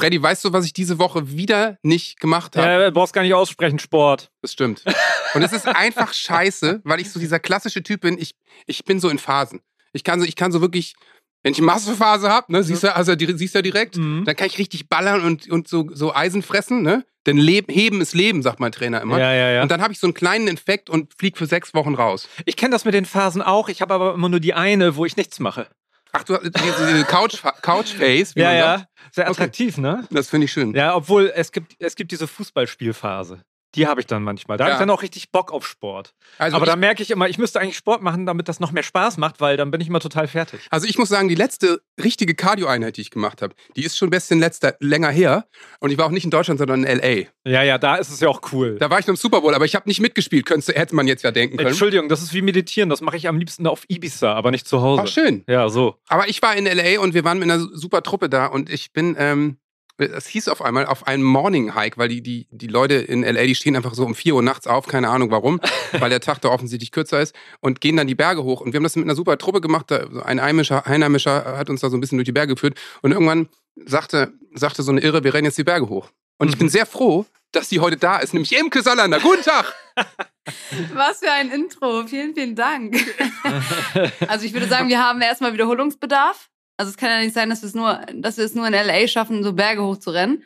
Freddy, weißt du, was ich diese Woche wieder nicht gemacht habe? Ja, du brauchst gar nicht aussprechen, Sport. Das stimmt. Und es ist einfach scheiße, weil ich so dieser klassische Typ bin. Ich, ich bin so in Phasen. Ich kann so, ich kann so wirklich, wenn ich eine Massephase habe, ne, siehst du, also siehst du ja direkt, Mhm. dann kann ich richtig ballern und, und so, so Eisen fressen, ne? Denn Leb, heben ist Leben, sagt mein Trainer immer. Ja, ja, ja. Und dann habe ich so einen kleinen Infekt und flieg für sechs Wochen raus. Ich kenne das mit den Phasen auch. Ich habe aber immer nur die eine, wo ich nichts mache. Ach, du diese, diese Couch, Couch-Face, wie Ja, man ja. sagt. Sehr attraktiv, ne? Das finde ich schön. Ja, obwohl es gibt, es gibt diese Fußballspielphase. Die habe ich dann manchmal. Da habe Ja. ich dann auch richtig Bock auf Sport. Also aber da merke ich immer, ich müsste eigentlich Sport machen, damit das noch mehr Spaß macht, weil dann bin ich immer total fertig. Also ich muss sagen, die letzte richtige Cardio-Einheit, die ich gemacht habe, die ist schon ein bisschen letzter, länger her. Und ich war auch nicht in Deutschland, sondern in L.A. Ja, ja, da ist es ja auch cool. Da war ich noch im Super Bowl, aber ich habe nicht mitgespielt, könnte, hätte man jetzt ja denken können. Entschuldigung, das ist wie meditieren. Das mache ich am liebsten auf Ibiza, aber nicht zu Hause. Ach, schön. Ja, so. Aber ich war in L.A. und wir waren mit einer super Truppe da und ich bin, ähm, es hieß auf einmal auf einem Morning Hike, weil die, die, die Leute in L.A., die stehen einfach so um 4 Uhr nachts auf, keine Ahnung warum, weil der Tag da offensichtlich kürzer ist und gehen dann die Berge hoch. Und wir haben das mit einer super Truppe gemacht. Ein Einheimischer, Einheimischer hat uns da so ein bisschen durch die Berge geführt und irgendwann sagte, sagte so eine Irre, wir rennen jetzt die Berge hoch. Und ich Mhm. bin sehr froh, dass die heute da ist, nämlich Imke Salander. Guten Tag! Was für ein Intro. Vielen, vielen Dank. also ich würde sagen, wir haben erstmal Wiederholungsbedarf. Also es kann ja nicht sein, dass wir es nur, dass wir es nur in LA schaffen, so Berge hochzurennen.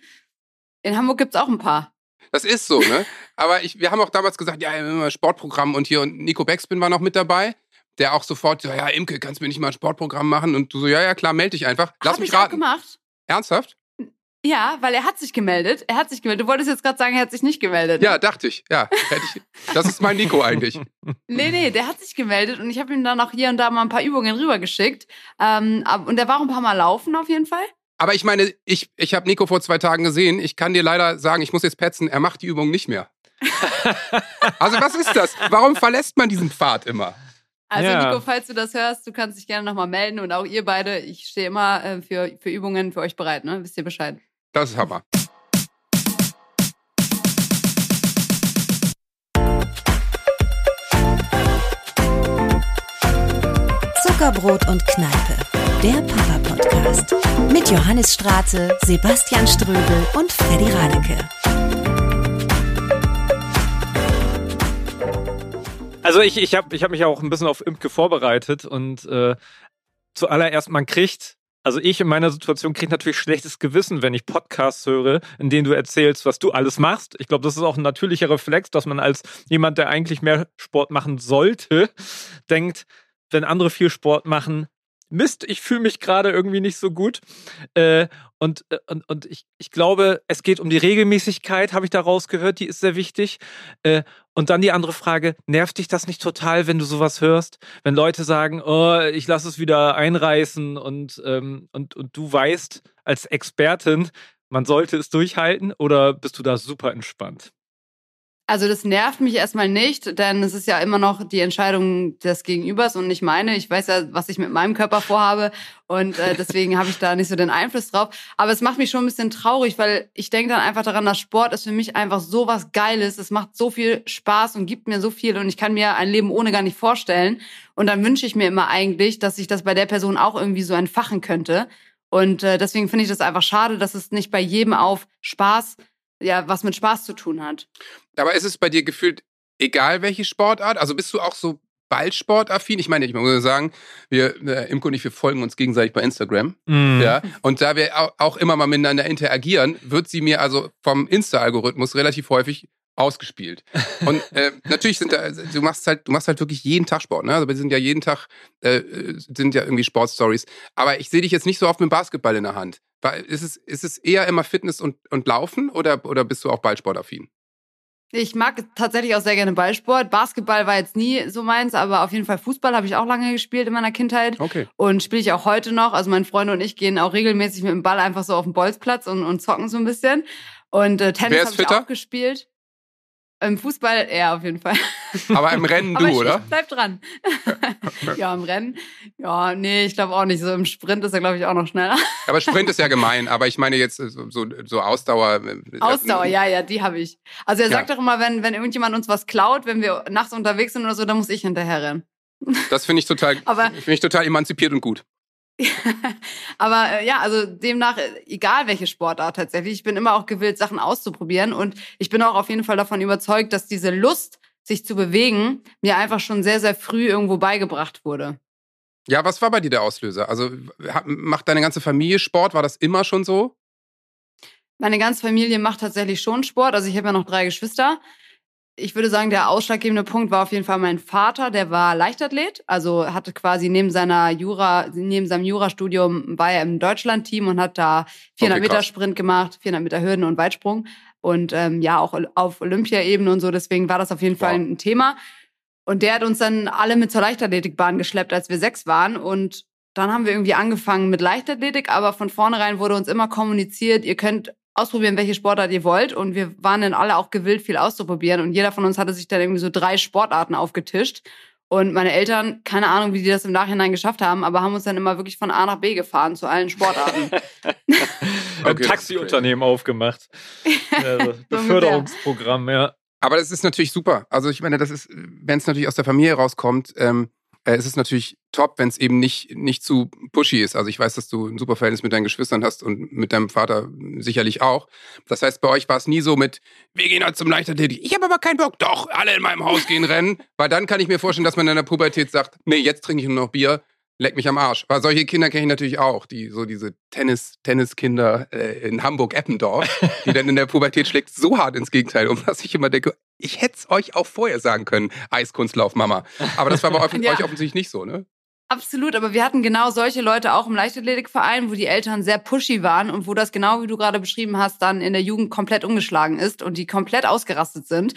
In Hamburg gibt's auch ein paar. Das ist so, ne? Aber ich, wir haben auch damals gesagt, ja, immer Sportprogramm und hier und Nico Beckspin war noch mit dabei, der auch sofort so, ja, Imke, kannst du mir nicht mal ein Sportprogramm machen? Und du so, ja, ja, klar, melde dich einfach. Lass Hab mich ich auch raten. gemacht. Ernsthaft? Ja, weil er hat sich gemeldet. Er hat sich gemeldet. Du wolltest jetzt gerade sagen, er hat sich nicht gemeldet. Ja, dachte ich. Ja, hätte ich. Das ist mein Nico eigentlich. Nee, nee, der hat sich gemeldet und ich habe ihm dann auch hier und da mal ein paar Übungen rübergeschickt. Ähm, und der war auch ein paar Mal laufen auf jeden Fall. Aber ich meine, ich, ich habe Nico vor zwei Tagen gesehen. Ich kann dir leider sagen, ich muss jetzt petzen, er macht die Übung nicht mehr. also was ist das? Warum verlässt man diesen Pfad immer? Also Ja. Nico, falls du das hörst, du kannst dich gerne nochmal melden und auch ihr beide. Ich stehe immer äh, für, für Übungen für euch bereit, ne? Wisst ihr Bescheid. Das ist Hammer. Zuckerbrot und Kneipe, der Papa-Podcast. Mit Johannes Strate, Sebastian Ströbel und Freddy Radeke. Also ich, ich habe ich hab mich auch ein bisschen auf Imke vorbereitet und äh, zuallererst, man kriegt, also ich in meiner Situation kriege natürlich schlechtes Gewissen, wenn ich Podcasts höre, in denen du erzählst, was du alles machst. Ich glaube, das ist auch ein natürlicher Reflex, dass man als jemand, der eigentlich mehr Sport machen sollte, denkt, wenn andere viel Sport machen, Mist, ich fühle mich gerade irgendwie nicht so gut. Äh, und, äh, und, und ich, ich glaube, es geht um die Regelmäßigkeit, habe ich da rausgehört, die ist sehr wichtig. Äh, und dann die andere Frage, nervt dich das nicht total, wenn du sowas hörst? Wenn Leute sagen, oh, ich lasse es wieder einreißen und, ähm, und, und du weißt als Expertin, man sollte es durchhalten oder bist du da super entspannt? Also das nervt mich erstmal nicht, denn es ist ja immer noch die Entscheidung des Gegenübers und nicht meine. Ich weiß ja, was ich mit meinem Körper vorhabe und äh, deswegen habe ich da nicht so den Einfluss drauf. Aber es macht mich schon ein bisschen traurig, weil ich denke dann einfach daran, dass Sport ist für mich einfach so was Geiles. Es macht so viel Spaß und gibt mir so viel und ich kann mir ein Leben ohne gar nicht vorstellen. Und dann wünsche ich mir immer eigentlich, dass ich das bei der Person auch irgendwie so entfachen könnte. Und äh, deswegen finde ich das einfach schade, dass es nicht bei jedem auf Spaß, ja, was mit Spaß zu tun hat. Aber ist es bei dir gefühlt egal, welche Sportart? Also bist du auch so Ballsportaffin? Ich meine, ich muss sagen, wir, äh, Imko und ich, wir folgen uns gegenseitig bei Instagram. Mhm. Ja. Und da wir au- auch immer mal miteinander interagieren, wird sie mir also vom Insta-Algorithmus relativ häufig ausgespielt. Und äh, natürlich sind da, du machst halt, du machst halt wirklich jeden Tag Sport, ne? Also wir sind ja jeden Tag, äh, sind ja irgendwie Sportstories. Aber ich sehe dich jetzt nicht so oft mit dem Basketball in der Hand. Weil, ist, es, ist es eher immer Fitness und, und Laufen oder, oder bist du auch Ballsportaffin? Ich mag tatsächlich auch sehr gerne Ballsport. Basketball war jetzt nie so meins, aber auf jeden Fall Fußball habe ich auch lange gespielt in meiner Kindheit Okay. und spiele ich auch heute noch. Also mein Freund und ich gehen auch regelmäßig mit dem Ball einfach so auf den Bolzplatz und, und zocken so ein bisschen. Und äh, Tennis habe ich auch gespielt. Im Fußball, ja, auf jeden Fall. Aber im Rennen du, oder? bleib dran. ja, im Rennen. Ja, nee, ich glaube auch nicht. So im Sprint ist er, glaube ich, auch noch schneller. Aber Sprint ist ja gemein, aber ich meine jetzt so, so, so Ausdauer. äh, Ausdauer, ja, ja, die habe ich. Also er Ja. sagt doch immer, wenn, wenn irgendjemand uns was klaut, wenn wir nachts unterwegs sind oder so, dann muss ich hinterher rennen. Das finde ich total, Aber- finde ich total emanzipiert und gut. Aber äh, ja, also demnach, äh, egal welche Sportart tatsächlich, ich bin immer auch gewillt, Sachen auszuprobieren. Und ich bin auch auf jeden Fall davon überzeugt, dass diese Lust, sich zu bewegen, mir einfach schon sehr, sehr früh irgendwo beigebracht wurde. Ja, was war bei dir der Auslöser? Also macht deine ganze Familie Sport? War das immer schon so? Meine ganze Familie macht tatsächlich schon Sport. Also ich habe ja noch drei Geschwister ich würde sagen, der ausschlaggebende Punkt war auf jeden Fall mein Vater, der war Leichtathlet, also hatte quasi neben seiner Jura, neben seinem Jurastudium war er im Deutschlandteam und hat da 400 okay, Meter Sprint gemacht, 400 Meter Hürden und Weitsprung und ähm, ja auch auf Olympiaebene und so. Deswegen war das auf jeden wow. Fall ein Thema. Und der hat uns dann alle mit zur Leichtathletikbahn geschleppt, als wir sechs waren und dann haben wir irgendwie angefangen mit Leichtathletik, aber von vornherein wurde uns immer kommuniziert, ihr könnt ausprobieren, welche Sportart ihr wollt. Und wir waren dann alle auch gewillt, viel auszuprobieren. Und jeder von uns hatte sich dann irgendwie so drei Sportarten aufgetischt. Und meine Eltern, keine Ahnung, wie die das im Nachhinein geschafft haben, aber haben uns dann immer wirklich von A nach B gefahren zu allen Sportarten. Ein Taxiunternehmen aufgemacht. Also, Beförderungsprogramm, ja. Aber das ist natürlich super. Also ich meine, das ist, wenn es natürlich aus der Familie rauskommt, ähm, äh, es ist natürlich top, wenn es eben nicht, nicht zu pushy ist. Also ich weiß, dass du ein super Verhältnis mit deinen Geschwistern hast und mit deinem Vater sicherlich auch. Das heißt, bei euch war es nie so mit, wir gehen heute zum Leichtathletik. Ich habe aber keinen Bock. Doch, alle in meinem Haus gehen rennen. Weil dann kann ich mir vorstellen, dass man in der Pubertät sagt, nee, jetzt trinke ich nur noch Bier leck mich am Arsch. Weil solche Kinder kenne ich natürlich auch, die so diese Tennis Tenniskinder äh, in Hamburg Eppendorf, die dann in der Pubertät schlägt so hart ins Gegenteil um, dass ich immer denke, ich hätte es euch auch vorher sagen können, Eiskunstlauf Mama. Aber das war bei euch, ja. euch offensichtlich nicht so, ne? Absolut, aber wir hatten genau solche Leute auch im Leichtathletikverein, wo die Eltern sehr pushy waren und wo das genau wie du gerade beschrieben hast, dann in der Jugend komplett umgeschlagen ist und die komplett ausgerastet sind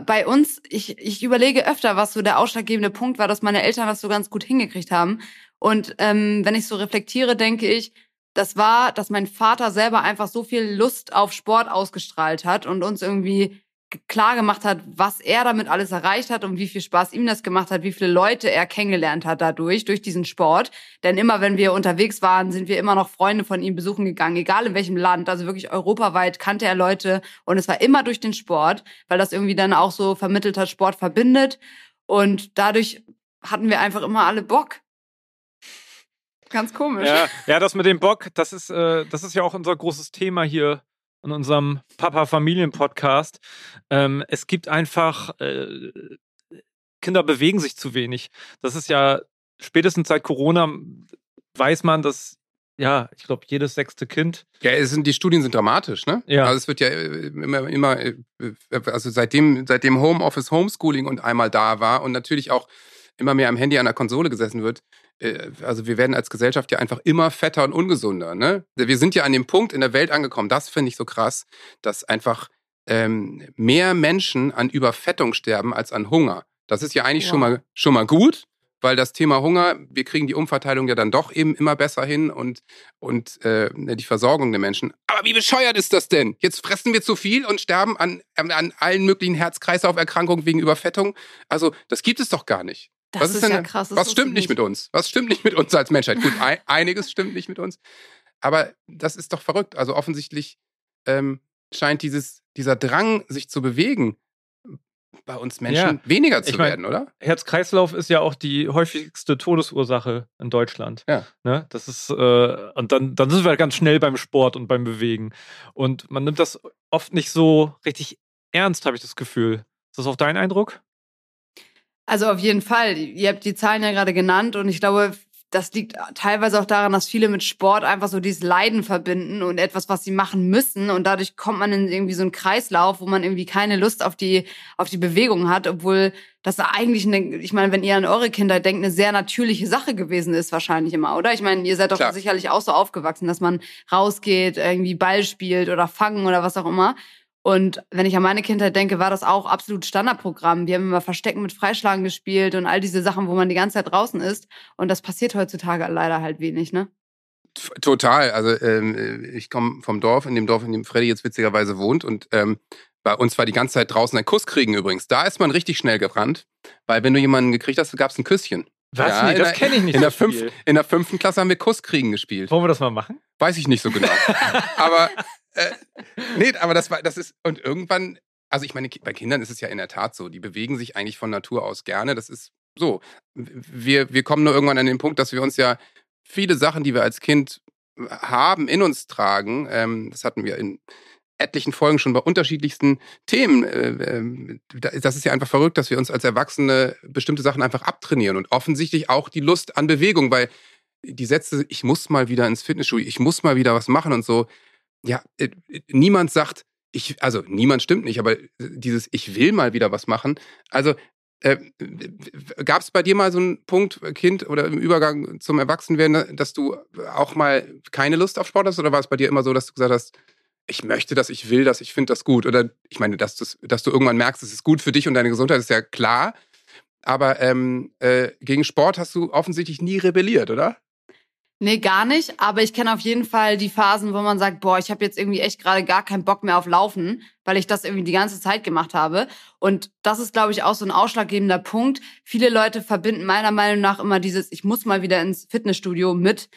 bei uns, ich, ich überlege öfter, was so der ausschlaggebende Punkt war, dass meine Eltern das so ganz gut hingekriegt haben. Und ähm, wenn ich so reflektiere, denke ich, das war, dass mein Vater selber einfach so viel Lust auf Sport ausgestrahlt hat und uns irgendwie klar gemacht hat, was er damit alles erreicht hat und wie viel Spaß ihm das gemacht hat, wie viele Leute er kennengelernt hat dadurch, durch diesen Sport. Denn immer, wenn wir unterwegs waren, sind wir immer noch Freunde von ihm besuchen gegangen, egal in welchem Land. Also wirklich europaweit kannte er Leute und es war immer durch den Sport, weil das irgendwie dann auch so vermittelt hat, Sport verbindet. Und dadurch hatten wir einfach immer alle Bock. Ganz komisch. Ja, ja das mit dem Bock, das ist, äh, das ist ja auch unser großes Thema hier in unserem Papa-Familien-Podcast. Ähm, es gibt einfach, äh, Kinder bewegen sich zu wenig. Das ist ja spätestens seit Corona weiß man, dass ja, ich glaube, jedes sechste Kind. Ja, es sind, die Studien sind dramatisch, ne? Ja. Also es wird ja äh, immer, immer, äh, also seitdem, seitdem Homeoffice, Homeschooling und einmal da war und natürlich auch immer mehr am Handy an der Konsole gesessen wird, also wir werden als Gesellschaft ja einfach immer fetter und ungesunder. Ne? Wir sind ja an dem Punkt in der Welt angekommen, das finde ich so krass, dass einfach ähm, mehr Menschen an Überfettung sterben als an Hunger. Das ist ja eigentlich ja. schon, mal, schon mal gut, weil das Thema Hunger, wir kriegen die Umverteilung ja dann doch eben immer besser hin und, und äh, die Versorgung der Menschen. Aber wie bescheuert ist das denn? Jetzt fressen wir zu viel und sterben an, an allen möglichen Herz-Kreislauf-Erkrankungen wegen Überfettung. Also das gibt es doch gar nicht. Das was ist, ist denn, ja krass. was stimmt nicht mit uns? Was stimmt nicht mit uns als Menschheit? Gut, ein, einiges stimmt nicht mit uns. Aber das ist doch verrückt. Also offensichtlich ähm, scheint dieses, dieser Drang, sich zu bewegen, bei uns Menschen ja. weniger zu ich mein, werden, oder? Herz-Kreislauf ist ja auch die häufigste Todesursache in Deutschland. Ja. Ne? Das ist, äh, und dann, dann sind wir ganz schnell beim Sport und beim Bewegen. Und man nimmt das oft nicht so richtig ernst, habe ich das Gefühl. Ist das auch dein Eindruck? Also auf jeden Fall. Ihr habt die Zahlen ja gerade genannt und ich glaube, das liegt teilweise auch daran, dass viele mit Sport einfach so dieses Leiden verbinden und etwas, was sie machen müssen. Und dadurch kommt man in irgendwie so einen Kreislauf, wo man irgendwie keine Lust auf die, auf die Bewegung hat, obwohl das eigentlich, eine, ich meine, wenn ihr an eure Kinder denkt, eine sehr natürliche Sache gewesen ist, wahrscheinlich immer, oder? Ich meine, ihr seid doch Klar. sicherlich auch so aufgewachsen, dass man rausgeht, irgendwie Ball spielt oder fangen oder was auch immer. Und wenn ich an meine Kindheit denke, war das auch absolut Standardprogramm. Wir haben immer Verstecken mit Freischlagen gespielt und all diese Sachen, wo man die ganze Zeit draußen ist. Und das passiert heutzutage leider halt wenig, ne? Total. Also ähm, ich komme vom Dorf, in dem Dorf, in dem Freddy jetzt witzigerweise wohnt. Und ähm, bei uns war die ganze Zeit draußen ein Kuss kriegen übrigens. Da ist man richtig schnell gebrannt, weil wenn du jemanden gekriegt hast, gab es ein Küsschen. Was? Ja, nee, das kenne ich nicht. In, so der fünf, in der fünften Klasse haben wir Kusskriegen gespielt. Wollen wir das mal machen? Weiß ich nicht so genau. aber äh, nee, aber das war, das ist, und irgendwann, also ich meine, bei Kindern ist es ja in der Tat so, die bewegen sich eigentlich von Natur aus gerne. Das ist so. Wir, wir kommen nur irgendwann an den Punkt, dass wir uns ja viele Sachen, die wir als Kind haben, in uns tragen. Ähm, das hatten wir in etlichen Folgen schon bei unterschiedlichsten Themen. Äh, ähm, das ist ja einfach verrückt, dass wir uns als Erwachsene bestimmte Sachen einfach abtrainieren und offensichtlich auch die Lust an Bewegung, weil die Sätze, ich muss mal wieder ins Fitnessstudio, ich muss mal wieder was machen und so. Ja, äh, niemand sagt, ich, also niemand stimmt nicht, aber dieses, ich will mal wieder was machen. Also äh, Gab es bei dir mal so einen Punkt, Kind oder im Übergang zum Erwachsenwerden, dass du auch mal keine Lust auf Sport hast? Oder war es bei dir immer so, dass du gesagt hast, ich möchte das, ich will das, ich finde das gut? Oder ich meine, dass, dass du irgendwann merkst, es ist gut für dich und deine Gesundheit, ist ja klar. Aber ähm, äh, gegen Sport hast du offensichtlich nie rebelliert, oder? Nee, gar nicht. Aber ich kenne auf jeden Fall die Phasen, wo man sagt, boah, ich habe jetzt irgendwie echt gerade gar keinen Bock mehr auf Laufen, weil ich das irgendwie die ganze Zeit gemacht habe. Und das ist, glaube ich, auch so ein ausschlaggebender Punkt. Viele Leute verbinden meiner Meinung nach immer dieses, ich muss mal wieder ins Fitnessstudio mit,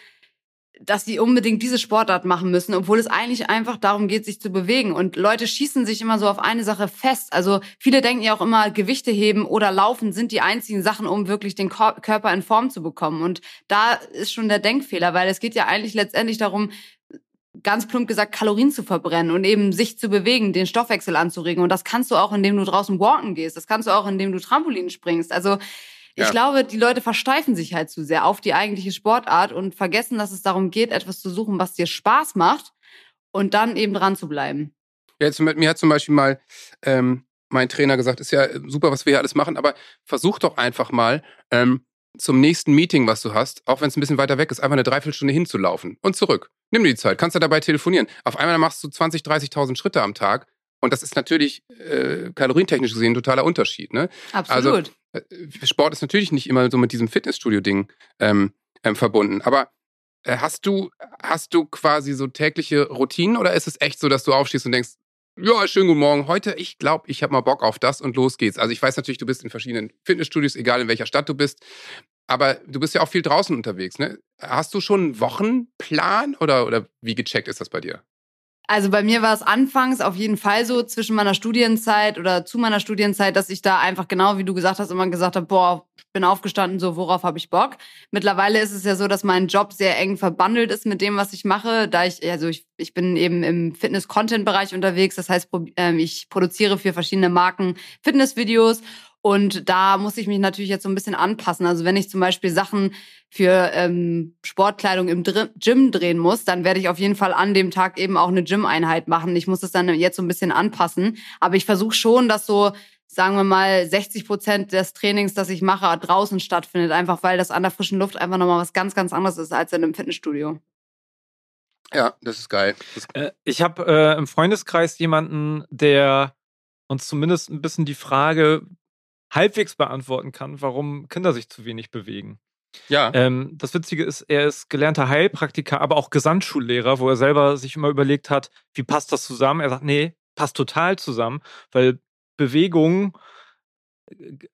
dass sie unbedingt diese Sportart machen müssen, obwohl es eigentlich einfach darum geht, sich zu bewegen. Und Leute schießen sich immer so auf eine Sache fest. Also viele denken ja auch immer, Gewichte heben oder laufen sind die einzigen Sachen, um wirklich den Körper in Form zu bekommen. Und da ist schon der Denkfehler, weil es geht ja eigentlich letztendlich darum, ganz plump gesagt, Kalorien zu verbrennen und eben sich zu bewegen, den Stoffwechsel anzuregen. Und das kannst du auch, indem du draußen walken gehst. Das kannst du auch, indem du Trampolin springst. Also ich glaube, die Leute versteifen sich halt zu sehr auf die eigentliche Sportart und vergessen, dass es darum geht, etwas zu suchen, was dir Spaß macht und dann eben dran zu bleiben. Ja, jetzt mit mir hat zum Beispiel mal ähm, mein Trainer gesagt, ist ja super, was wir hier alles machen, aber versuch doch einfach mal ähm, zum nächsten Meeting, was du hast, auch wenn es ein bisschen weiter weg ist, einfach eine Dreiviertelstunde hinzulaufen und zurück. Nimm dir die Zeit, kannst du dabei telefonieren. Auf einmal machst du 20, 30.000 Schritte am Tag und das ist natürlich äh, kalorientechnisch gesehen ein totaler Unterschied. Ne? Absolut. Also, Sport ist natürlich nicht immer so mit diesem Fitnessstudio-Ding ähm, ähm, verbunden. Aber äh, hast du, hast du quasi so tägliche Routinen oder ist es echt so, dass du aufstehst und denkst, ja, schönen guten Morgen. Heute, ich glaube, ich habe mal Bock auf das und los geht's. Also ich weiß natürlich, du bist in verschiedenen Fitnessstudios, egal in welcher Stadt du bist. Aber du bist ja auch viel draußen unterwegs, ne? Hast du schon einen Wochenplan oder, oder wie gecheckt ist das bei dir? Also bei mir war es anfangs auf jeden Fall so zwischen meiner Studienzeit oder zu meiner Studienzeit, dass ich da einfach genau wie du gesagt hast immer gesagt habe, boah, ich bin aufgestanden, so worauf habe ich Bock. Mittlerweile ist es ja so, dass mein Job sehr eng verbandelt ist mit dem, was ich mache, da ich also ich, ich bin eben im Fitness-Content-Bereich unterwegs, das heißt, ähm, ich produziere für verschiedene Marken Fitnessvideos und da muss ich mich natürlich jetzt so ein bisschen anpassen. Also wenn ich zum Beispiel Sachen für ähm, Sportkleidung im Dr Gym drehen muss, dann werde ich auf jeden Fall an dem Tag eben auch eine Gym-Einheit machen. Ich muss das dann jetzt so ein bisschen anpassen. Aber ich versuche schon, dass so, sagen wir mal, 60 Prozent des Trainings, das ich mache, draußen stattfindet. Einfach weil das an der frischen Luft einfach nochmal was ganz, ganz anderes ist als in einem Fitnessstudio. Ja, das ist geil. Das äh, ich habe äh, im Freundeskreis jemanden, der uns zumindest ein bisschen die Frage halbwegs beantworten kann, warum Kinder sich zu wenig bewegen. Ja. Ähm, das Witzige ist, er ist gelernter Heilpraktiker, aber auch Gesamtschullehrer, wo er selber sich immer überlegt hat, wie passt das zusammen? Er sagt, nee, passt total zusammen, weil Bewegung,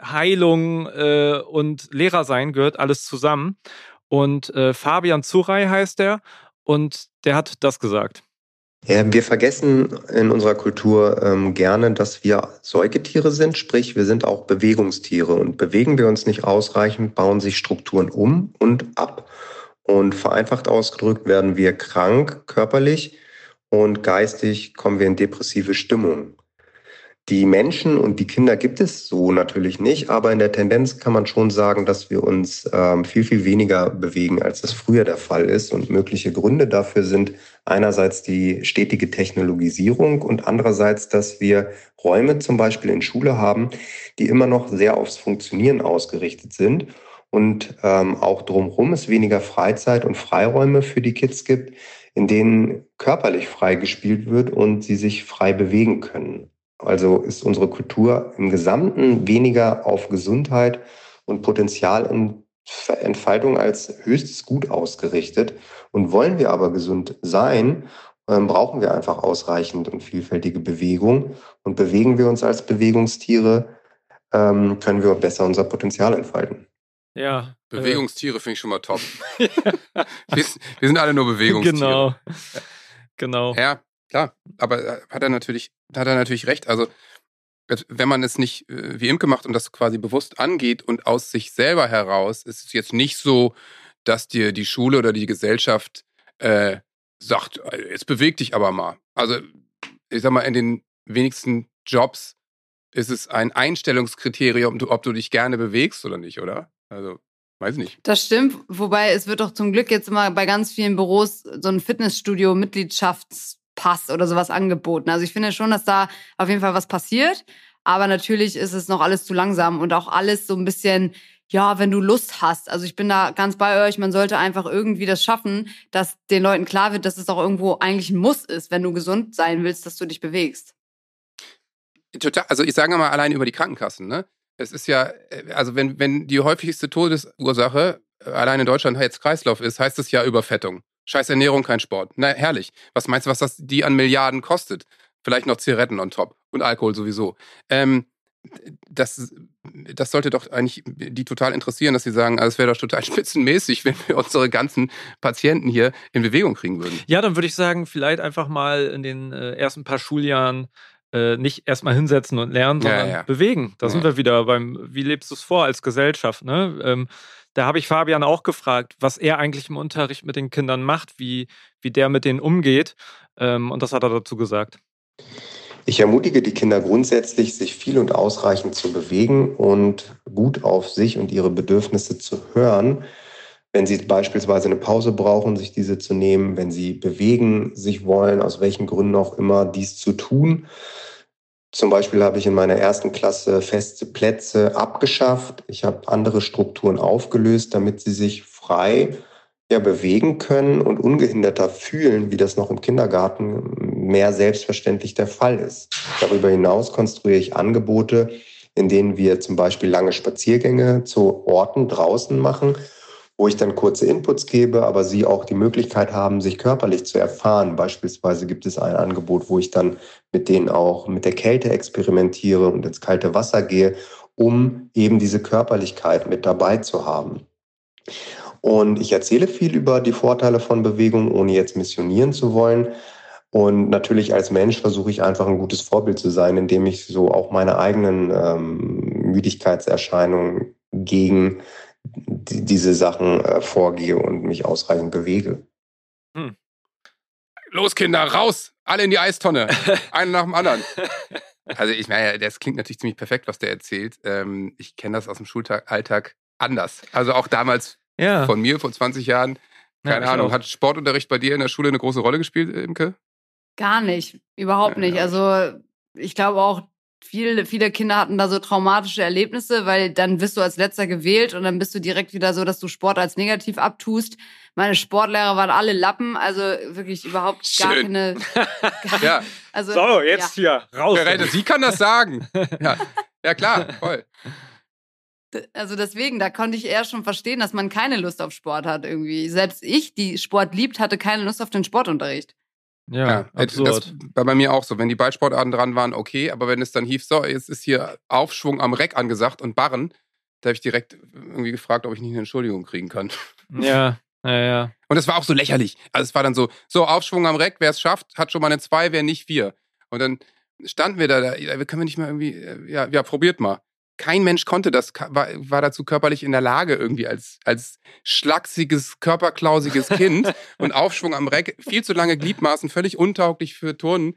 Heilung äh, und Lehrer sein gehört alles zusammen. Und äh, Fabian Zurei heißt er und der hat das gesagt. Ja, wir vergessen in unserer Kultur ähm, gerne, dass wir Säugetiere sind, sprich wir sind auch Bewegungstiere und bewegen wir uns nicht ausreichend, bauen sich Strukturen um und ab. Und vereinfacht ausgedrückt werden wir krank körperlich und geistig kommen wir in depressive Stimmung. Die Menschen und die Kinder gibt es so natürlich nicht, aber in der Tendenz kann man schon sagen, dass wir uns ähm, viel, viel weniger bewegen, als das früher der Fall ist. Und mögliche Gründe dafür sind einerseits die stetige Technologisierung und andererseits, dass wir Räume zum Beispiel in Schule haben, die immer noch sehr aufs Funktionieren ausgerichtet sind. Und ähm, auch drumherum es weniger Freizeit und Freiräume für die Kids gibt, in denen körperlich frei gespielt wird und sie sich frei bewegen können. Also ist unsere Kultur im Gesamten weniger auf Gesundheit und Potenzialentfaltung als höchstes Gut ausgerichtet. Und wollen wir aber gesund sein, ähm, brauchen wir einfach ausreichend und vielfältige Bewegung. Und bewegen wir uns als Bewegungstiere, ähm, können wir besser unser Potenzial entfalten. Ja. Äh, Bewegungstiere finde ich schon mal top. wir, wir, sind alle nur Bewegungstiere. Genau. Genau. Ja, Klar, aber äh, hat er natürlich, hat er natürlich recht. Also wenn man es nicht äh, wie Imke macht und das quasi bewusst angeht und aus sich selber heraus, ist es jetzt nicht so, dass dir die Schule oder die Gesellschaft äh, sagt, jetzt beweg dich aber mal. Also ich sag mal, in den wenigsten Jobs ist es ein Einstellungskriterium, ob du dich gerne bewegst oder nicht, oder? Also, weiß nicht. Das stimmt, wobei es wird doch zum Glück jetzt immer bei ganz vielen Büros so ein Fitnessstudio-Mitgliedschaftspass oder sowas angeboten. Also ich finde schon, dass da auf jeden Fall was passiert. Aber natürlich ist es noch alles zu langsam und auch alles so ein bisschen, ja, wenn du Lust hast. Also ich bin da ganz bei euch, man sollte einfach irgendwie das schaffen, dass den Leuten klar wird, dass es auch irgendwo eigentlich ein Muss ist, wenn du gesund sein willst, dass du dich bewegst. Total, also ich sage mal allein über die Krankenkassen, ne? Es ist ja, äh, also wenn, wenn die häufigste Todesursache äh, allein in Deutschland jetzt Kreislauf ist, heißt es ja Überfettung. Scheiß Ernährung, kein Sport. Na, herrlich. Was meinst du, was das die an Milliarden kostet? Vielleicht noch Zigaretten on top und Alkohol sowieso. Ähm, das, das sollte doch eigentlich die total interessieren, dass sie sagen, es wäre doch total spitzenmäßig, wenn wir unsere ganzen Patienten hier in Bewegung kriegen würden. Ja, dann würde ich sagen, vielleicht einfach mal in den äh, ersten paar Schuljahren äh, nicht erstmal hinsetzen und lernen, sondern ja, ja. bewegen. Da ja. sind wir wieder beim, wie lebst du es vor als Gesellschaft? Ne? Ähm, da habe ich Fabian auch gefragt, was er eigentlich im Unterricht mit den Kindern macht, wie, wie der mit denen umgeht. Ähm, und das hat er dazu gesagt. Ich ermutige die Kinder grundsätzlich, sich viel und ausreichend zu bewegen und gut auf sich und ihre Bedürfnisse zu hören. Wenn sie beispielsweise eine Pause brauchen, sich diese zu nehmen, wenn sie bewegen sich wollen, aus welchen Gründen auch immer, dies zu tun. Zum Beispiel habe ich in meiner ersten Klasse feste Plätze abgeschafft. Ich habe andere Strukturen aufgelöst, damit sie sich frei ja, bewegen können und ungehinderter fühlen, wie das noch im Kindergarten mehr selbstverständlich der Fall ist. Darüber hinaus konstruiere ich Angebote, in denen wir zum Beispiel lange Spaziergänge zu Orten draußen machen, wo ich dann kurze Inputs gebe, aber sie auch die Möglichkeit haben, sich körperlich zu erfahren. Beispielsweise gibt es ein Angebot, wo ich dann mit denen auch mit der Kälte experimentiere und ins kalte Wasser gehe, um eben diese Körperlichkeit mit dabei zu haben. Und ich erzähle viel über die Vorteile von Bewegung, ohne jetzt missionieren zu wollen. Und natürlich als Mensch versuche ich einfach ein gutes Vorbild zu sein, indem ich so auch meine eigenen ähm, Müdigkeitserscheinungen gegen die, diese Sachen äh, vorgehe und mich ausreichend bewege. Hm. Los, Kinder, raus! Alle in die Eistonne. Einen nach dem anderen. Also ich meine, das klingt natürlich ziemlich perfekt, was der erzählt. Ähm, ich kenne das aus dem Schulalltag anders. Also auch damals ja. von mir vor 20 Jahren. Keine ja, Ahnung. Auch. Hat Sportunterricht bei dir in der Schule eine große Rolle gespielt, Imke? Gar nicht. Überhaupt ja, nicht. Also ich glaube auch, viele, viele Kinder hatten da so traumatische Erlebnisse, weil dann wirst du als letzter gewählt und dann bist du direkt wieder so, dass du Sport als negativ abtust. Meine Sportlehrer waren alle Lappen, also wirklich überhaupt Schön. gar keine. Gar, ja. Also, so, jetzt ja. hier, raus. Sie kann das sagen. ja. ja, klar, voll also deswegen, da konnte ich eher schon verstehen, dass man keine Lust auf Sport hat irgendwie. Selbst ich, die Sport liebt, hatte keine Lust auf den Sportunterricht. Ja, ja absurd. das war bei mir auch so. Wenn die Ballsportarten dran waren, okay, aber wenn es dann hieß, so, jetzt ist hier Aufschwung am Reck angesagt und Barren, da habe ich direkt irgendwie gefragt, ob ich nicht eine Entschuldigung kriegen kann. Ja, ja, ja. Und es war auch so lächerlich. Also es war dann so, so Aufschwung am Reck, wer es schafft, hat schon mal eine 2, wer nicht 4. Und dann standen wir da, da, können wir nicht mal irgendwie, äh, ja, ja, probiert mal kein Mensch konnte das, war, war dazu körperlich in der Lage, irgendwie als, als schlachsiges, körperklausiges Kind und Aufschwung am Reck, viel zu lange Gliedmaßen, völlig untauglich für Turnen.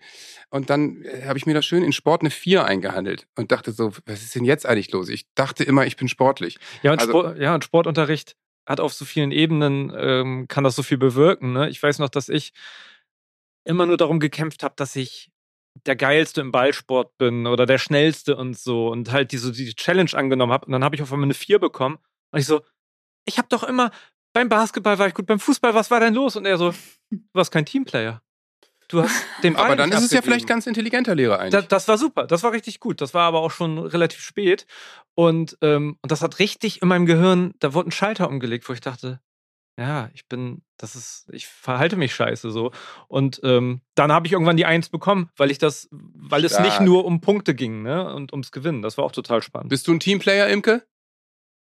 Und dann äh, habe ich mir das schön in Sport eine 4 eingehandelt und dachte so, was ist denn jetzt eigentlich los? Ich dachte immer, ich bin sportlich. Ja, und, also, Sport, ja, und Sportunterricht hat auf so vielen Ebenen, ähm, kann das so viel bewirken. Ne? Ich weiß noch, dass ich immer nur darum gekämpft habe, dass ich der geilste im Ballsport bin oder der schnellste und so und halt diese die Challenge angenommen habe und dann habe ich auf einmal eine 4 bekommen und ich so ich habe doch immer beim Basketball war ich gut beim Fußball was war denn los? Und er so du warst kein Teamplayer. Du hast den Ball aber dann ist es ja vielleicht ganz intelligenter Lehrer eigentlich. Das, das, war super das war richtig gut das war aber auch schon relativ spät. Und ähm, und das hat richtig in meinem Gehirn da wurde ein Schalter umgelegt wo ich dachte ja, ich bin, das ist, ich verhalte mich scheiße so. Und ähm, dann habe ich irgendwann die Eins bekommen, weil ich das, weil Stark. es nicht nur um Punkte ging, ne? Und ums Gewinnen. Das war auch total spannend. Bist du ein Teamplayer, Imke?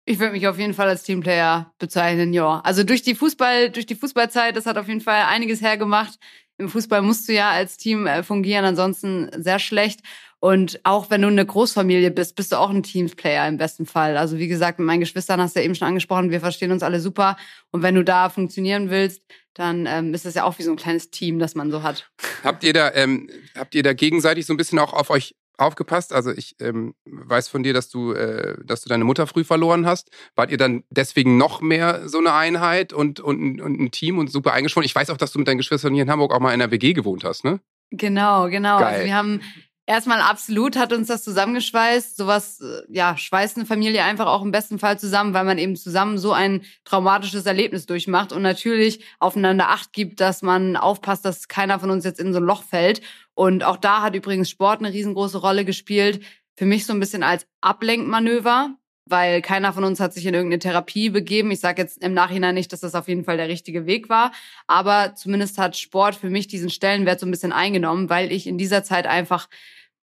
Ich würde mich auf jeden Fall als Teamplayer bezeichnen, ja. Also durch die Fußball, durch die Fußballzeit, das hat auf jeden Fall einiges hergemacht. Im Fußball musst du ja als Team äh, fungieren, ansonsten sehr schlecht. Und auch wenn du eine Großfamilie bist, bist du auch ein Teamplayer im besten Fall. Also wie gesagt, mit meinen Geschwistern hast du ja eben schon angesprochen, wir verstehen uns alle super. Und wenn du da funktionieren willst, dann ähm, ist es ja auch wie so ein kleines Team, das man so hat. Habt ihr da, ähm, habt ihr da gegenseitig so ein bisschen auch auf euch aufgepasst? Also ich ähm, weiß von dir, dass du, äh, dass du deine Mutter früh verloren hast. Wart ihr dann deswegen noch mehr so eine Einheit und, und, und ein Team und super eingeschworen? Ich weiß auch, dass du mit deinen Geschwistern hier in Hamburg auch mal in einer WG gewohnt hast, ne? Genau, genau. Geil. Also wir haben erstmal absolut hat uns das zusammengeschweißt. Sowas, äh, ja, schweißt eine Familie einfach auch im besten Fall zusammen, weil man eben zusammen so ein traumatisches Erlebnis durchmacht und natürlich aufeinander Acht gibt, dass man aufpasst, dass keiner von uns jetzt in so ein Loch fällt. Und auch da hat übrigens Sport eine riesengroße Rolle gespielt. Für mich so ein bisschen als Ablenkmanöver, weil keiner von uns hat sich in irgendeine Therapie begeben. Ich sage jetzt im Nachhinein nicht, dass das auf jeden Fall der richtige Weg war, aber zumindest hat Sport für mich diesen Stellenwert so ein bisschen eingenommen, weil ich in dieser Zeit einfach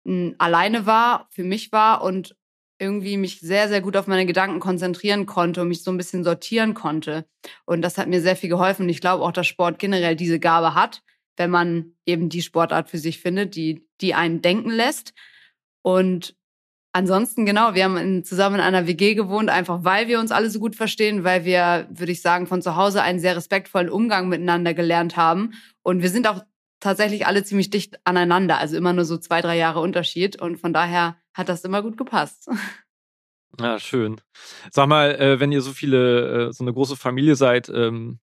mh, alleine war, für mich war und irgendwie mich sehr, sehr gut auf meine Gedanken konzentrieren konnte und mich so ein bisschen sortieren konnte. Und das hat mir sehr viel geholfen. Ich glaube auch, dass Sport generell diese Gabe hat, wenn man eben die Sportart für sich findet, die, die einen denken lässt. Und ansonsten, genau, wir haben zusammen in einer WG gewohnt, einfach weil wir uns alle so gut verstehen, weil wir, würde ich sagen, von zu Hause einen sehr respektvollen Umgang miteinander gelernt haben. Und wir sind auch tatsächlich alle ziemlich dicht aneinander, also immer nur so zwei, drei Jahre Unterschied. Und von daher hat das immer gut gepasst. Ja, schön. Sag mal, äh, wenn ihr so viele, äh, so eine große Familie seid, ähm,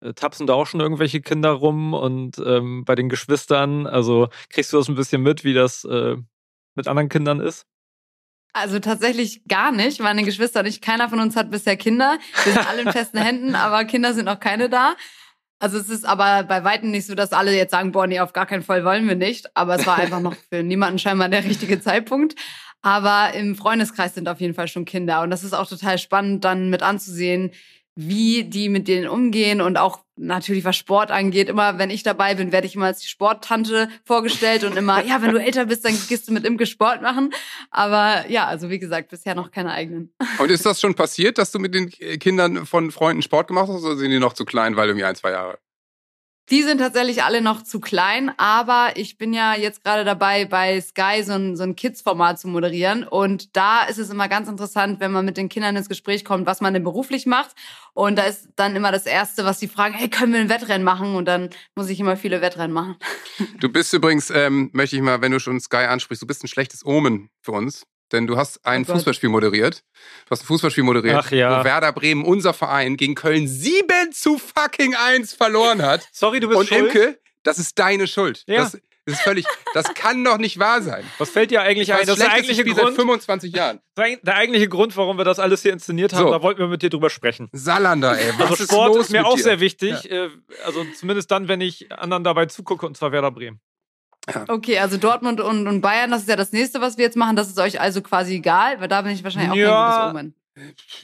äh, tapsen da auch schon irgendwelche Kinder rum und ähm, bei den Geschwistern, also kriegst du das ein bisschen mit, wie das äh, mit anderen Kindern ist? Also tatsächlich gar nicht. Meine Geschwister nicht. Keiner von uns hat bisher Kinder. Wir sind alle in festen Händen, aber Kinder sind noch keine da. Also es ist aber bei Weitem nicht so, dass alle jetzt sagen, boah, nee, auf gar keinen Fall wollen wir nicht. Aber es war einfach noch für niemanden scheinbar der richtige Zeitpunkt. Aber im Freundeskreis sind auf jeden Fall schon Kinder. Und das ist auch total spannend, dann mit anzusehen, wie die mit denen umgehen und auch natürlich, was Sport angeht. Immer, wenn ich dabei bin, werde ich immer als die Sporttante vorgestellt und immer, ja, wenn du älter bist, dann gehst du mit Imke Sport machen. Aber ja, also wie gesagt, bisher noch keine eigenen. Und ist das schon passiert, dass du mit den Kindern von Freunden Sport gemacht hast oder sind die noch zu klein, weil irgendwie ein, zwei Jahre? Die sind tatsächlich alle noch zu klein, aber ich bin ja jetzt gerade dabei, bei Sky so ein, so ein Kids-Format zu moderieren. Und da ist es immer ganz interessant, wenn man mit den Kindern ins Gespräch kommt, was man denn beruflich macht. Und da ist dann immer das Erste, was sie fragen, hey, können wir ein Wettrennen machen? Und dann muss ich immer viele Wettrennen machen. Du bist übrigens, ähm, möchte ich mal, wenn du schon Sky ansprichst, du bist ein schlechtes Omen für uns. Denn du hast ein Oh Gott. Fußballspiel moderiert. Du hast ein Fußballspiel moderiert, Ach ja. wo Werder Bremen, unser Verein, gegen Köln 7 zu fucking 1 verloren hat. Sorry, du bist Und schuld. Imke, das ist deine Schuld. Ja. Das, das ist völlig, das kann doch nicht wahr sein. Was fällt dir eigentlich Das ein? Das ist der eigentliche Spiel seit Grund, 25 Jahren. der eigentliche Grund, warum wir das alles hier inszeniert haben. So. Da wollten wir mit dir drüber sprechen. Salander, ey. Was Also ist Sport los ist mir mit auch dir? sehr wichtig. Äh, also zumindest dann, wenn ich anderen dabei zugucke, und zwar Werder Bremen. Okay, also Dortmund und, und Bayern, das ist ja das nächste, was wir jetzt machen. Das ist euch also quasi egal, weil da bin ich wahrscheinlich auch Ja. kein gutes Omen.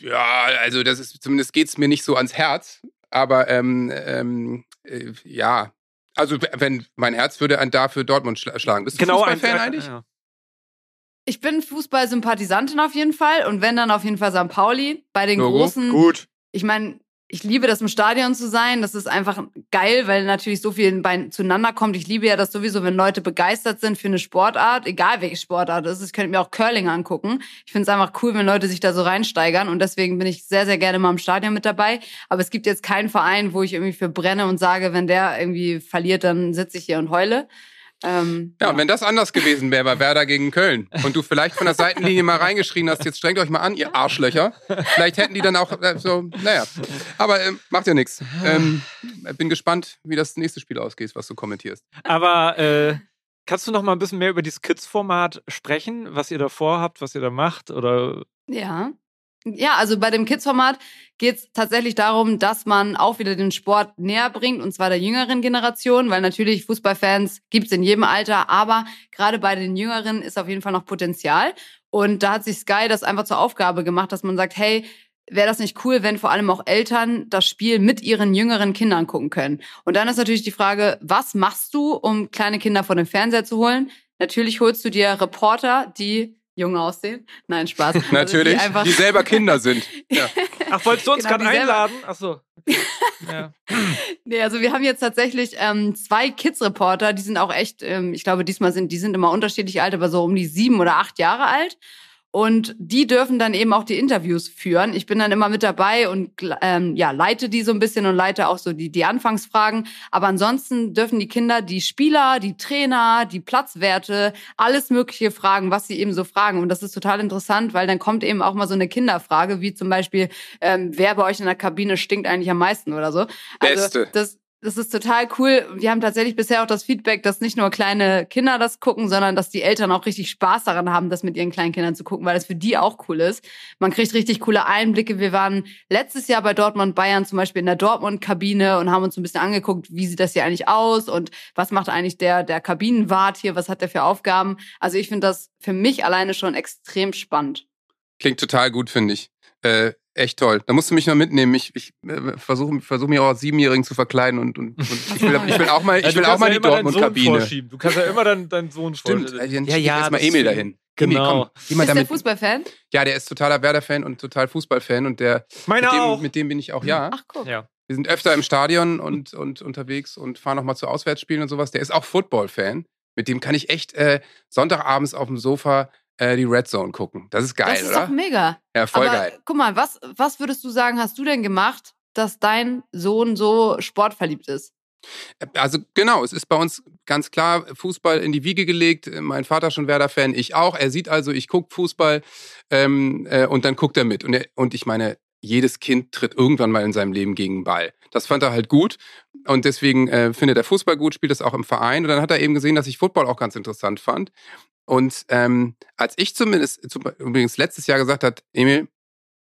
Ja, also das ist zumindest geht's mir nicht so ans Herz. Aber ähm, ähm, äh, ja, also wenn mein Herz würde ein dafür Dortmund schla- schlagen. Bist du Fußballfan ein- eigentlich? Ja. Ich bin Fußball-Sympathisantin auf jeden Fall und wenn dann auf jeden Fall St. Pauli. Bei den Logo. großen, Gut. ich meine, ich liebe das im Stadion zu sein. Das ist einfach geil, weil natürlich so viel zueinander kommt. Ich liebe ja das sowieso, wenn Leute begeistert sind für eine Sportart, egal welche Sportart es ist. Ich könnte mir auch Curling angucken. Ich finde es einfach cool, wenn Leute sich da so reinsteigern und deswegen bin ich sehr, sehr gerne mal im Stadion mit dabei. Aber es gibt jetzt keinen Verein, wo ich irgendwie für brenne und sage, wenn der irgendwie verliert, dann sitze ich hier und heule. Ähm, Ja, und wenn das anders gewesen wäre bei Werder gegen Köln und du vielleicht von der Seitenlinie mal reingeschrien hast, jetzt strengt euch mal an, ihr Arschlöcher, vielleicht hätten die dann auch äh, so, naja. Aber ähm, macht ja nichts. Ähm, bin gespannt, wie das nächste Spiel ausgeht, was du kommentierst. Aber äh, kannst du noch mal ein bisschen mehr über dieses Kids-Format sprechen, was ihr da vorhabt, was ihr da macht? Oder Ja. Ja, also bei dem Kids-Format geht es tatsächlich darum, dass man auch wieder den Sport näher bringt, und zwar der jüngeren Generation, weil natürlich Fußballfans gibt's in jedem Alter, aber gerade bei den Jüngeren ist auf jeden Fall noch Potenzial. Und da hat sich Sky das einfach zur Aufgabe gemacht, dass man sagt, hey, wäre das nicht cool, wenn vor allem auch Eltern das Spiel mit ihren jüngeren Kindern gucken können. Und dann ist natürlich die Frage, was machst du, um kleine Kinder vor den Fernseher zu holen? Natürlich holst du dir Reporter, die jung aussehen. Nein, Spaß. Also Natürlich, die, einfach die selber Kinder sind. Ja. Ach, wolltest du uns Genau, gerade selber- einladen? Ach so. Ja. Nee, also wir haben jetzt tatsächlich ähm, zwei Kids-Reporter, die sind auch echt, ähm, ich glaube, diesmal sind, die sind immer unterschiedlich alt, aber so um die sieben oder acht Jahre alt. Und die dürfen dann eben auch die Interviews führen. Ich bin dann immer mit dabei und ähm, ja, leite die so ein bisschen und leite auch so die, die Anfangsfragen. Aber ansonsten dürfen die Kinder die Spieler, die Trainer, die Platzwerte, alles Mögliche fragen, was sie eben so fragen. Und das ist total interessant, weil dann kommt eben auch mal so eine Kinderfrage, wie zum Beispiel, ähm, wer bei euch in der Kabine stinkt eigentlich am meisten oder so. Also Beste. das, das ist total cool. Wir haben tatsächlich bisher auch das Feedback, dass nicht nur kleine Kinder das gucken, sondern dass die Eltern auch richtig Spaß daran haben, das mit ihren kleinen Kindern zu gucken, weil das für die auch cool ist. Man kriegt richtig coole Einblicke. Wir waren letztes Jahr bei Dortmund Bayern zum Beispiel in der Dortmund-Kabine und haben uns ein bisschen angeguckt, wie sieht das hier eigentlich aus und was macht eigentlich der, der Kabinenwart hier, was hat der für Aufgaben. Also ich finde das für mich alleine schon extrem spannend. Klingt total gut, finde ich. Äh, echt toll. Da musst du mich noch mitnehmen. Ich, ich äh, versuche versuch mich auch als Siebenjährigen zu verkleiden und, und, und ich, will, ich will auch mal, Ja, ich du will auch kannst mal ja die immer deinen Sohn Dortmund-Kabine. vorschieben. Du kannst ja immer deinen, deinen Sohn Stimmt, vorschieben. ja, ja, erstmal Emil dahin. Genau. Emil, komm, mal ist der damit. Fußballfan? Ja, der ist totaler Werder-Fan und total Fußball-Fan und der Meiner mit dem, auch. mit dem bin ich auch, ja. Ach guck. Ja. Wir sind öfter im Stadion und, und unterwegs und fahren auch mal zu Auswärtsspielen und sowas. Der ist auch Football-Fan. Mit dem kann ich echt äh, Sonntagabends auf dem Sofa äh, die Red Zone gucken. Das ist geil, das ist oder? doch mega. Ja, voll Aber geil. guck mal, was, was würdest du sagen, hast du denn gemacht, dass dein Sohn so sportverliebt ist? Also genau, es ist bei uns ganz klar Fußball in die Wiege gelegt. Mein Vater schon Werder-Fan, ich auch. Er sieht also, ich gucke Fußball ähm, äh, und dann guckt er mit. Und, er, und ich meine, jedes Kind tritt irgendwann mal in seinem Leben gegen den Ball. Das fand er halt gut und deswegen äh, findet er Fußball gut, spielt das auch im Verein. Und dann hat er eben gesehen, dass ich Football auch ganz interessant fand. Und ähm, als ich zumindest zum, übrigens letztes Jahr gesagt hat, Emil,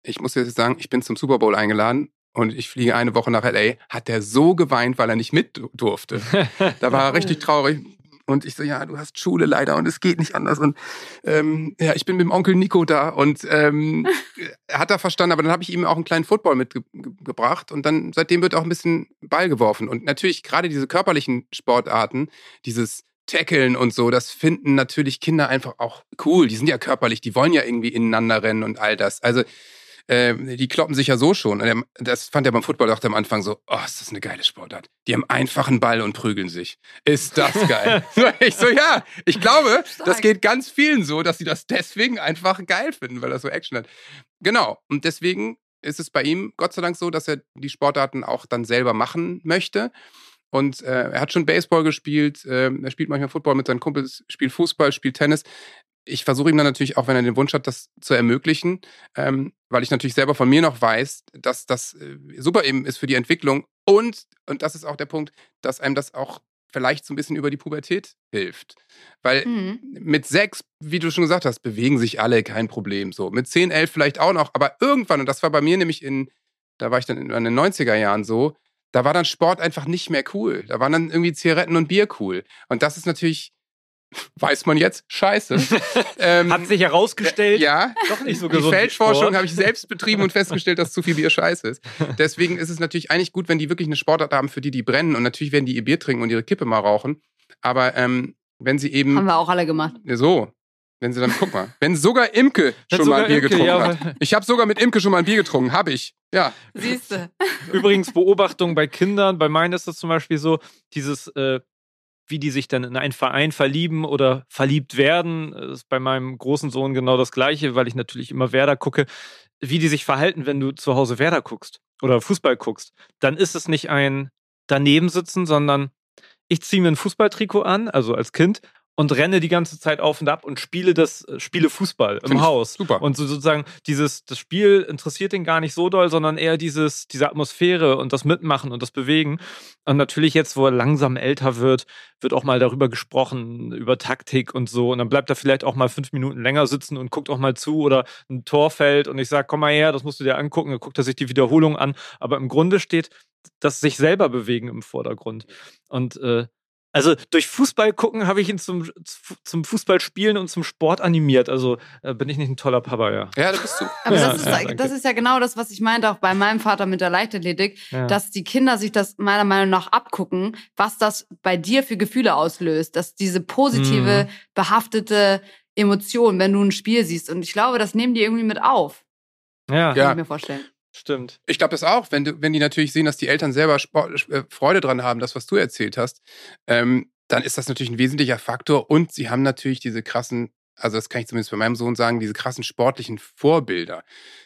ich muss jetzt sagen, ich bin zum Super Bowl eingeladen und ich fliege eine Woche nach LA, hat er so geweint, weil er nicht mit durfte. Da war er richtig traurig. Und ich so, ja, du hast Schule leider und es geht nicht anders. Und ähm, ja, ich bin mit dem Onkel Nico da und ähm, hat er verstanden, aber dann habe ich ihm auch einen kleinen Football mitgebracht und dann seitdem wird auch ein bisschen Ball geworfen. Und natürlich gerade diese körperlichen Sportarten, dieses Tackeln und so, das finden natürlich Kinder einfach auch cool. Die sind ja körperlich, die wollen ja irgendwie ineinander rennen und all das. Also äh, die kloppen sich ja so schon. Und er, das fand er beim Football dachte am Anfang so, oh, ist das eine geile Sportart. Die haben einfach einen Ball und prügeln sich. Ist das geil? ich so, ja, ich glaube, das geht ganz vielen so, dass sie das deswegen einfach geil finden, weil das so Action hat. Genau. Und deswegen ist es bei ihm Gott sei Dank so, dass er die Sportarten auch dann selber machen möchte. Und äh, er hat schon Baseball gespielt, äh, er spielt manchmal Football mit seinen Kumpels, spielt Fußball, spielt Tennis. Ich versuche ihm dann natürlich, auch wenn er den Wunsch hat, das zu ermöglichen, ähm, weil ich natürlich selber von mir noch weiß, dass das äh, super eben ist für die Entwicklung und, und das ist auch der Punkt, dass einem das auch vielleicht so ein bisschen über die Pubertät hilft. Weil Mhm. mit sechs, wie du schon gesagt hast, bewegen sich alle, kein Problem. So mit zehn, elf vielleicht auch noch, aber irgendwann, und das war bei mir nämlich in, da war ich dann in den 90er Jahren so, da war dann Sport einfach nicht mehr cool. Da waren dann irgendwie Zigaretten und Bier cool. Und das ist natürlich, weiß man jetzt, scheiße. ähm, Hat sich herausgestellt, ja, doch nicht so die gesund. wie Feldforschung habe ich selbst betrieben und festgestellt, dass zu viel Bier scheiße ist. Deswegen ist es natürlich eigentlich gut, wenn die wirklich eine Sportart haben, für die die brennen. Und natürlich werden die ihr Bier trinken und ihre Kippe mal rauchen. Aber ähm, wenn sie eben Haben wir auch alle gemacht. so, wenn sie dann, guck mal, wenn sogar Imke schon mal ein sogar Bier Imke, getrunken ja, hat. Ich habe sogar mit Imke schon mal ein Bier getrunken, habe ich. Ja, Siehst du. Übrigens Beobachtung bei Kindern, bei meinen ist das zum Beispiel so, dieses, äh, wie die sich dann in einen Verein verlieben oder verliebt werden, ist bei meinem großen Sohn genau das Gleiche, weil ich natürlich immer Werder gucke. Wie die sich verhalten, wenn du zu Hause Werder guckst oder Fußball guckst, dann ist es nicht ein daneben sitzen, sondern ich ziehe mir ein Fußballtrikot an, also als Kind, und renne die ganze Zeit auf und ab und spiele das, äh, spiele Fußball im Find Haus. super. Und so sozusagen dieses, das Spiel interessiert ihn gar nicht so doll, sondern eher dieses, diese Atmosphäre und das Mitmachen und das Bewegen. Und natürlich jetzt, wo er langsam älter wird, wird auch mal darüber gesprochen, über Taktik und so. Und dann bleibt er vielleicht auch mal fünf Minuten länger sitzen und guckt auch mal zu oder ein Tor fällt und ich sage, komm mal her, das musst du dir angucken. Dann guckt er sich die Wiederholung an. Aber im Grunde steht das sich selber bewegen im Vordergrund. Und äh, also durch Fußball gucken habe ich ihn zum, zum Fußballspielen und zum Sport animiert. Also äh, bin ich nicht ein toller Papa, ja. ja, da bist du. Aber Ja, das, ist, ja, danke. das ist ja genau das, was ich meinte, auch bei meinem Vater mit der Leichtathletik, Ja. dass die Kinder sich das meiner Meinung nach abgucken, was das bei dir für Gefühle auslöst, dass diese positive, Mhm. behaftete Emotion, wenn du ein Spiel siehst. Und ich glaube, das nehmen die irgendwie mit auf. Ja, Kann ich mir vorstellen. Stimmt. Ich glaube das auch, wenn, wenn die natürlich sehen, dass die Eltern selber Sport, äh, Freude dran haben, das, was du erzählt hast, ähm, dann ist das natürlich ein wesentlicher Faktor. Und sie haben natürlich diese krassen, also das kann ich zumindest bei meinem Sohn sagen, diese krassen sportlichen Vorbilder.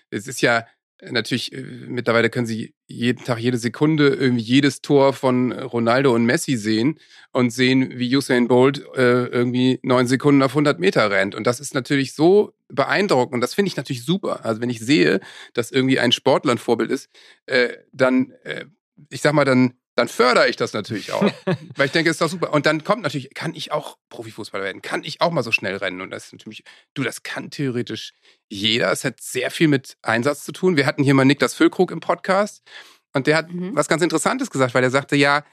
Es ist ja äh, natürlich, äh, mittlerweile können sie jeden Tag, jede Sekunde irgendwie jedes Tor von Ronaldo und Messi sehen und sehen, wie Usain Bolt äh, irgendwie neun Sekunden auf 100 Meter rennt. Und das ist natürlich so beeindruckend. Und das finde ich natürlich super. Also wenn ich sehe, dass irgendwie ein Sportler ein Vorbild ist, äh, dann, äh, ich sag mal, dann dann fördere ich das natürlich auch. Weil ich denke, es ist doch super. Und dann kommt natürlich, kann ich auch Profifußballer werden? Kann ich auch mal so schnell rennen? Und das ist natürlich, du, das kann theoretisch jeder. Es hat sehr viel mit Einsatz zu tun. Wir hatten hier mal Niklas Füllkrug im Podcast und der hat Mhm. was ganz Interessantes gesagt, weil er sagte, ja,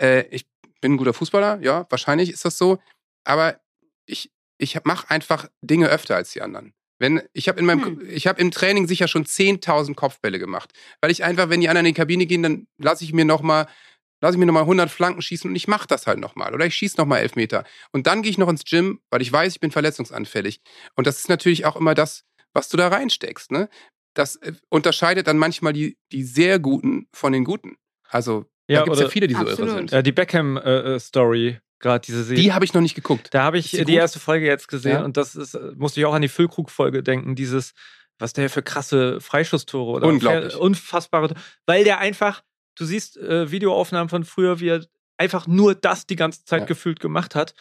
äh, ich bin ein guter Fußballer, ja, wahrscheinlich ist das so, aber ich, ich mache einfach Dinge öfter als die anderen. Wenn, ich habe in meinem, Hm. ich habe im Training sicher schon 10.000 Kopfbälle gemacht, weil ich einfach, wenn die anderen in die Kabine gehen, dann lasse ich mir noch mal, lasse ich mir noch mal 100 Flanken schießen und ich mache das halt noch mal oder ich schieße noch mal elf Meter und dann gehe ich noch ins Gym, weil ich weiß, ich bin verletzungsanfällig und das ist natürlich auch immer das, was du da reinsteckst, ne? Das äh, unterscheidet dann manchmal die, die sehr Guten von den Guten. Also Ja, da gibt es ja oder- viele, die so irre sind. äh, die Beckham-Story, gerade diese Serie. Die habe ich noch nicht geguckt. Da habe ich die gut? erste Folge jetzt gesehen Ja. und das ist, musste ich auch an die Füllkrug-Folge denken, dieses, was der für krasse Freischusstore oder Unglaublich. Unfassbare, weil der einfach, du siehst äh, Videoaufnahmen von früher, wie er einfach nur das die ganze Zeit Ja. gefühlt gemacht hat,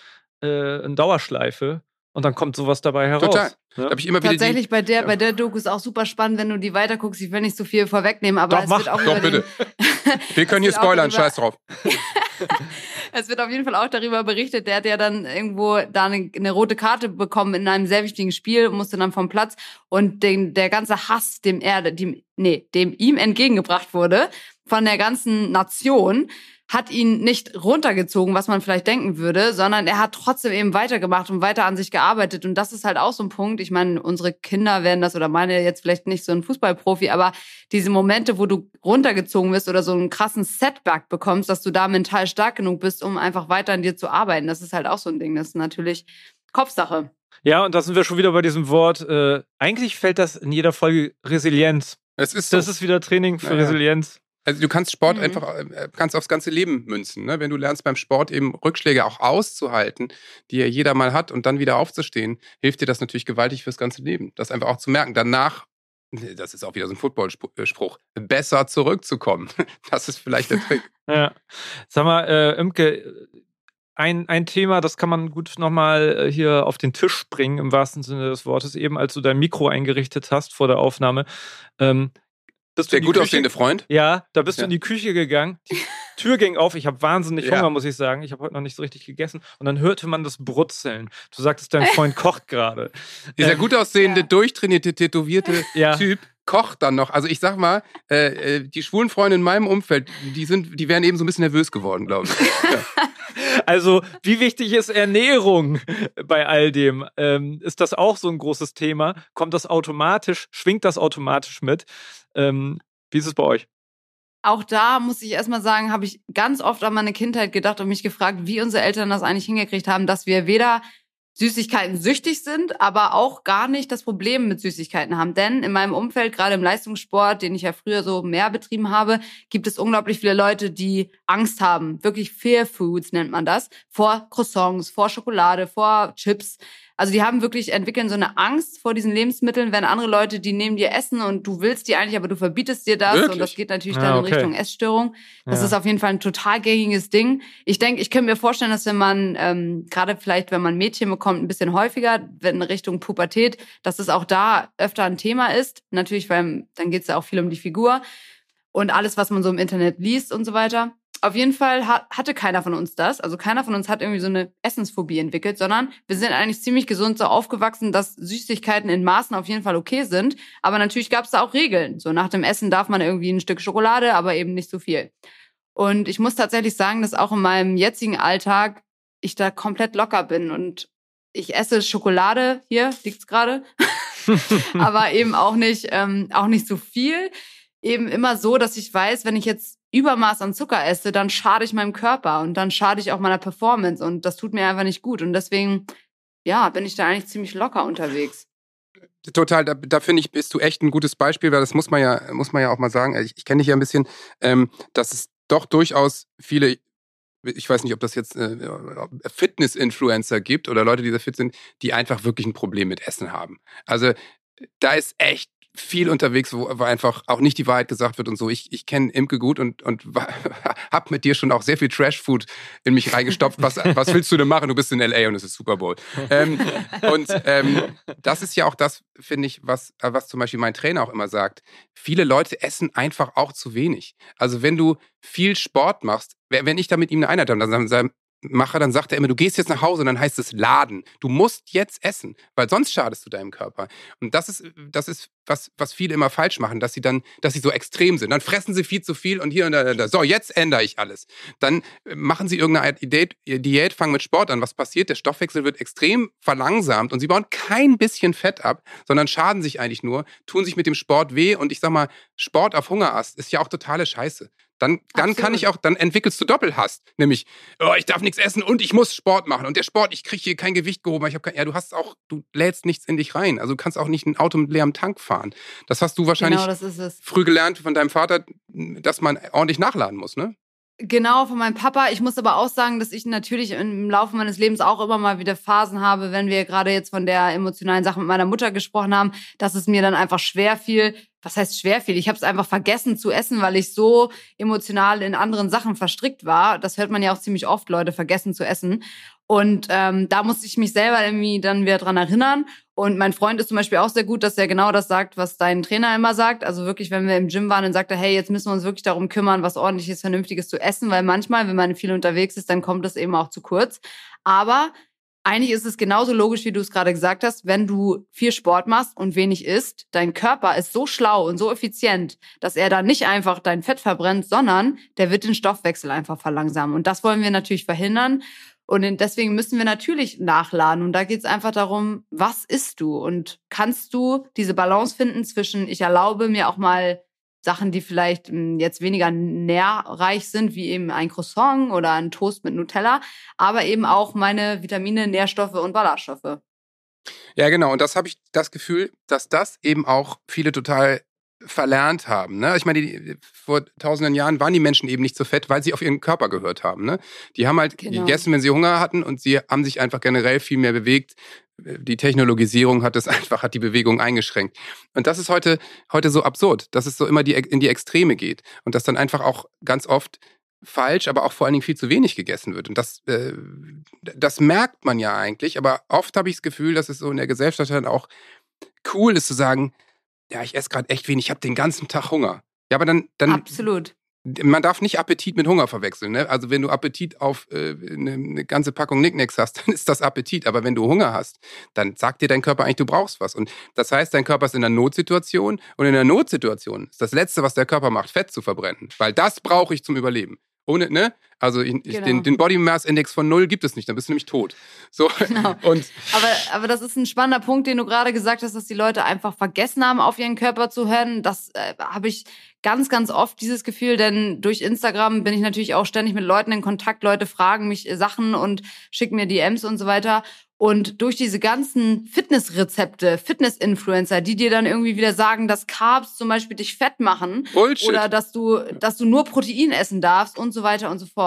äh, in Dauerschleife und dann kommt sowas dabei heraus. Total. Ja? Da habe ich immer wieder die, Tatsächlich bei der, ja. bei der Doku ist auch super spannend, wenn du die weiterguckst. Ich will nicht so viel vorwegnehmen, aber Doch, es mach. wird auch Doch, über den, wir können hier spoilern, scheiß drauf. Es wird auf jeden Fall auch darüber berichtet, der hat ja dann irgendwo da eine, eine rote Karte bekommen in einem sehr wichtigen Spiel, musste dann vom Platz. Und den, der ganze Hass, dem er, dem, nee, dem ihm entgegengebracht wurde von der ganzen Nation, hat ihn nicht runtergezogen, was man vielleicht denken würde, sondern er hat trotzdem eben weitergemacht und weiter an sich gearbeitet. Und das ist halt auch so ein Punkt. Ich meine, unsere Kinder werden das oder meine jetzt vielleicht nicht so ein Fußballprofi, aber diese Momente, wo du runtergezogen wirst oder so einen krassen Setback bekommst, dass du da mental stark genug bist, um einfach weiter an dir zu arbeiten. Das ist halt auch so ein Ding. Das ist natürlich Kopfsache. Ja, und da sind wir schon wieder bei diesem Wort. Äh, eigentlich fällt das in jeder Folge Resilienz. Es ist so. Das ist wieder Training für Ja. Resilienz. Also du kannst Sport Mhm. einfach, äh, kannst aufs ganze Leben münzen. Ne? Wenn du lernst beim Sport eben Rückschläge auch auszuhalten, die ja jeder mal hat und dann wieder aufzustehen, hilft dir das natürlich gewaltig fürs ganze Leben. Das einfach auch zu merken. Danach, das ist auch wieder so ein Footballspruch, besser zurückzukommen. Das ist vielleicht der Trick. Ja. Sag mal, äh, Imke, ein, ein Thema, das kann man gut nochmal hier auf den Tisch bringen, im wahrsten Sinne des Wortes, eben als du dein Mikro eingerichtet hast vor der Aufnahme. Ähm, bist du Der gut Küche- aussehende Freund. Ja, da bist du Ja. in die Küche gegangen. Die Tür ging auf. Ich habe wahnsinnig Ja. Hunger, muss ich sagen. Ich habe heute noch nicht so richtig gegessen. Und dann hörte man das Brutzeln. Du sagtest, dein Freund kocht gerade. Dieser Ähm, gut aussehende, Ja. durchtrainierte, tätowierte Ja. Typ kocht dann noch. Also ich sag mal, äh, äh, die schwulen Freunde in meinem Umfeld, die sind, die wären eben so ein bisschen nervös geworden, glaube ich. Also, wie wichtig ist Ernährung bei all dem? Ähm, ist das auch so ein großes Thema? Kommt das automatisch? Schwingt das automatisch mit? Ähm, wie ist es bei euch? Auch da muss ich erstmal sagen, habe ich ganz oft an meine Kindheit gedacht und mich gefragt, wie unsere Eltern das eigentlich hingekriegt haben, dass wir weder Süßigkeiten süchtig sind, aber auch gar nicht das Problem mit Süßigkeiten haben. Denn in meinem Umfeld, gerade im Leistungssport, den ich ja früher so mehr betrieben habe, gibt es unglaublich viele Leute, die Angst haben. Wirklich Fear Foods nennt man das. Vor Croissants, vor Schokolade, vor Chips. Also die haben wirklich, entwickeln so eine Angst vor diesen Lebensmitteln, wenn andere Leute, die nehmen dir Essen und du willst die eigentlich, aber du verbietest dir das Wirklich? und das geht natürlich Ah, dann okay. in Richtung Essstörung. Das Ja. ist auf jeden Fall ein total gängiges Ding. Ich denke, ich könnte mir vorstellen, dass wenn man, ähm, gerade vielleicht, wenn man Mädchen bekommt, ein bisschen häufiger, wenn in Richtung Pubertät, dass es auch da öfter ein Thema ist. Natürlich, weil dann geht es ja auch viel um die Figur und alles, was man so im Internet liest und so weiter. Auf jeden Fall hat, hatte keiner von uns das. Also keiner von uns hat irgendwie so eine Essensphobie entwickelt, sondern wir sind eigentlich ziemlich gesund so aufgewachsen, dass Süßigkeiten in Maßen auf jeden Fall okay sind. Aber natürlich gab es da auch Regeln. So nach dem Essen darf man irgendwie ein Stück Schokolade, aber eben nicht so viel. Und ich muss tatsächlich sagen, dass auch in meinem jetzigen Alltag ich da komplett locker bin und ich esse Schokolade, hier liegt's gerade, aber eben auch nicht, ähm, auch nicht so viel. Eben immer so, dass ich weiß, wenn ich jetzt Übermaß an Zucker esse, dann schade ich meinem Körper und dann schade ich auch meiner Performance und das tut mir einfach nicht gut. Und deswegen ja, bin ich da eigentlich ziemlich locker unterwegs. Total, da, da finde ich, bist du echt ein gutes Beispiel, weil das muss man ja, muss man ja auch mal sagen. Ich, ich kenne dich ja ein bisschen, ähm, dass es doch durchaus viele, ich weiß nicht, ob das jetzt äh, Fitness-Influencer gibt oder Leute, die da fit sind, die einfach wirklich ein Problem mit Essen haben. Also da ist echt viel unterwegs, wo, einfach auch nicht die Wahrheit gesagt wird und so. Ich, ich kenne Imke gut und, und hab mit dir schon auch sehr viel Trash-Food in mich reingestopft. Was, was willst du denn machen? Du bist in L.A. und es ist Super Bowl. Ähm, und ähm, das ist ja auch das, finde ich, was, was zum Beispiel mein Trainer auch immer sagt. Viele Leute essen einfach auch zu wenig. Also wenn du viel Sport machst, wenn ich da mit ihm eine Einheit habe, dann mache, dann sagt er immer, du gehst jetzt nach Hause und dann heißt es laden. Du musst jetzt essen, weil sonst schadest du deinem Körper. Und das ist, das ist was, was viele immer falsch machen, dass sie dann, dass sie so extrem sind. Dann fressen sie viel zu viel und hier und da, da. So, jetzt ändere ich alles. Dann äh, machen sie irgendeine Diät, fangen mit Sport an. Was passiert? Der Stoffwechsel wird extrem verlangsamt und sie bauen kein bisschen Fett ab, sondern schaden sich eigentlich nur, tun sich mit dem Sport weh und ich sag mal, Sport auf Hungerast ist ja auch totale Scheiße. Dann, dann kann ich auch, dann entwickelst du Doppelhass. Nämlich, oh, ich darf nichts essen und ich muss Sport machen. Und der Sport, ich kriege hier kein Gewicht gehoben. Ich habe kein, ja, du hast auch, du lädst nichts in dich rein. Also du kannst auch nicht ein Auto mit leerem Tank fahren. Das hast du wahrscheinlich genau, früh gelernt von deinem Vater, dass man ordentlich nachladen muss, ne? Genau, von meinem Papa. Ich muss aber auch sagen, dass ich natürlich im Laufe meines Lebens auch immer mal wieder Phasen habe, wenn wir gerade jetzt von der emotionalen Sache mit meiner Mutter gesprochen haben, dass es mir dann einfach schwer fiel. Was heißt schwer fiel? Ich habe es einfach vergessen zu essen, weil ich so emotional in anderen Sachen verstrickt war. Das hört man ja auch ziemlich oft, Leute vergessen zu essen. Und ähm, da musste ich mich selber irgendwie dann wieder dran erinnern. Und mein Freund ist zum Beispiel auch sehr gut, dass er genau das sagt, was dein Trainer immer sagt. Also wirklich, wenn wir im Gym waren, dann sagt er, hey, jetzt müssen wir uns wirklich darum kümmern, was ordentliches, vernünftiges zu essen, weil manchmal, wenn man viel unterwegs ist, dann kommt das eben auch zu kurz. Aber eigentlich ist es genauso logisch, wie du es gerade gesagt hast. Wenn du viel Sport machst und wenig isst, dein Körper ist so schlau und so effizient, dass er da nicht einfach dein Fett verbrennt, sondern der wird den Stoffwechsel einfach verlangsamen. Und das wollen wir natürlich verhindern. Und deswegen müssen wir natürlich nachladen. Und da geht es einfach darum, was isst du? Und kannst du diese Balance finden zwischen, ich erlaube mir auch mal Sachen, die vielleicht hm, jetzt weniger nährreich sind, wie eben ein Croissant oder ein Toast mit Nutella, aber eben auch meine Vitamine, Nährstoffe und Ballaststoffe. Ja, genau. Und das habe ich das Gefühl, dass das eben auch viele total verlernt haben. Ne? Ich meine, die, vor tausenden Jahren waren die Menschen eben nicht so fett, weil sie auf ihren Körper gehört haben. Ne? Die haben halt genau. gegessen, wenn sie Hunger hatten und sie haben sich einfach generell viel mehr bewegt. Die Technologisierung hat es einfach, hat die Bewegung eingeschränkt. Und das ist heute, heute so absurd, dass es so immer die, in die Extreme geht und dass dann einfach auch ganz oft falsch, aber auch vor allen Dingen viel zu wenig gegessen wird. Und das, äh, das merkt man ja eigentlich, aber oft habe ich das Gefühl, dass es so in der Gesellschaft dann auch cool ist zu sagen, ja, ich esse gerade echt wenig, ich habe den ganzen Tag Hunger. Ja, aber dann, dann. Absolut. Man darf nicht Appetit mit Hunger verwechseln. Ne? Also wenn du Appetit auf äh, eine, eine ganze Packung Nicknacks hast, dann ist das Appetit. Aber wenn du Hunger hast, dann sagt dir dein Körper eigentlich, du brauchst was. Und das heißt, dein Körper ist in einer Notsituation. Und in der Notsituation ist das Letzte, was der Körper macht, Fett zu verbrennen. Weil das brauche ich zum Überleben. Ohne, ne? Also ich, genau. den, den Body Mass Index von null gibt es nicht, dann bist du nämlich tot. So. Genau. Und aber, aber das ist ein spannender Punkt, den du gerade gesagt hast, dass die Leute einfach vergessen haben, auf ihren Körper zu hören. Das äh, habe ich ganz, ganz oft dieses Gefühl, denn durch Instagram bin ich natürlich auch ständig mit Leuten in Kontakt. Leute fragen mich Sachen und schicken mir DMs und so weiter. Und durch diese ganzen Fitnessrezepte, Fitness-Influencer, die dir dann irgendwie wieder sagen, dass Carbs zum Beispiel dich fett machen Bullshit. oder dass du, dass du nur Protein essen darfst und so weiter und so fort.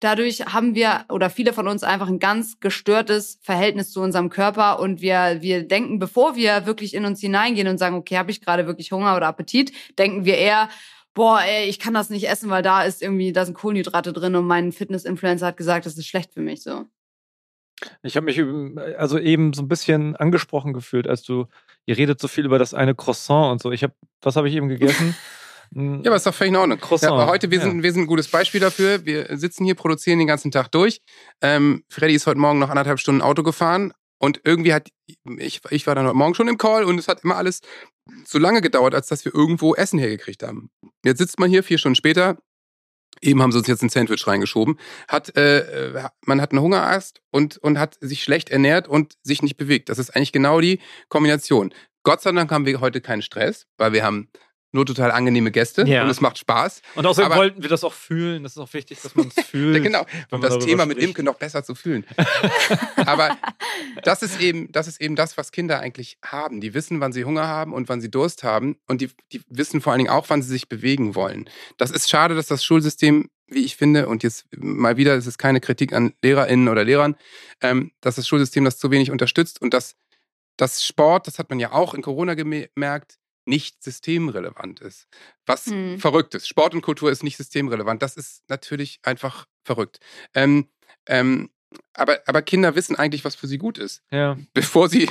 Dadurch haben wir oder viele von uns einfach ein ganz gestörtes Verhältnis zu unserem Körper und wir, wir denken, bevor wir wirklich in uns hineingehen und sagen, okay, habe ich gerade wirklich Hunger oder Appetit, denken wir eher, boah, ey, ich kann das nicht essen, weil da ist irgendwie, da sind Kohlenhydrate drin und mein Fitness-Influencer hat gesagt, das ist schlecht für mich so. Ich habe mich also eben so ein bisschen angesprochen gefühlt, als du, ihr redet so viel über das eine Croissant und so. Ich habe, was habe ich eben gegessen? ja, aber ist doch völlig in Ordnung. Croissant. Ja, aber heute, wir, ja. sind, wir sind ein gutes Beispiel dafür. Wir sitzen hier, produzieren den ganzen Tag durch. Ähm, Freddy ist heute Morgen noch anderthalb Stunden Auto gefahren und irgendwie hat, ich, ich war dann heute Morgen schon im Call und es hat immer alles so lange gedauert, als dass wir irgendwo Essen hergekriegt haben. Jetzt sitzt man hier vier Stunden später, Eben haben sie uns jetzt ein Sandwich reingeschoben. Hat, äh, äh, man hat einen Hungerast und, und hat sich schlecht ernährt und sich nicht bewegt. Das ist eigentlich genau die Kombination. Gott sei Dank haben wir heute keinen Stress, weil wir haben nur total angenehme Gäste Ja. und es macht Spaß. Und außerdem Aber- wollten wir das auch fühlen. Das ist auch wichtig, dass man es fühlt. Genau, um das Thema mit spricht. Imke noch besser zu fühlen. Aber das ist eben, das ist eben das, was Kinder eigentlich haben. Die wissen, wann sie Hunger haben und wann sie Durst haben und die, die wissen vor allen Dingen auch, wann sie sich bewegen wollen. Das ist schade, dass das Schulsystem, wie ich finde, und jetzt mal wieder, es ist keine Kritik an LehrerInnen oder Lehrern, ähm, dass das Schulsystem das zu wenig unterstützt und dass das Sport, das hat man ja auch in Corona gemerkt, nicht systemrelevant ist. Was Hm. verrückt ist. Sport und Kultur ist nicht systemrelevant. Das ist natürlich einfach verrückt. Ähm, ähm, aber, aber Kinder wissen eigentlich, was für sie gut ist. Ja. Bevor sie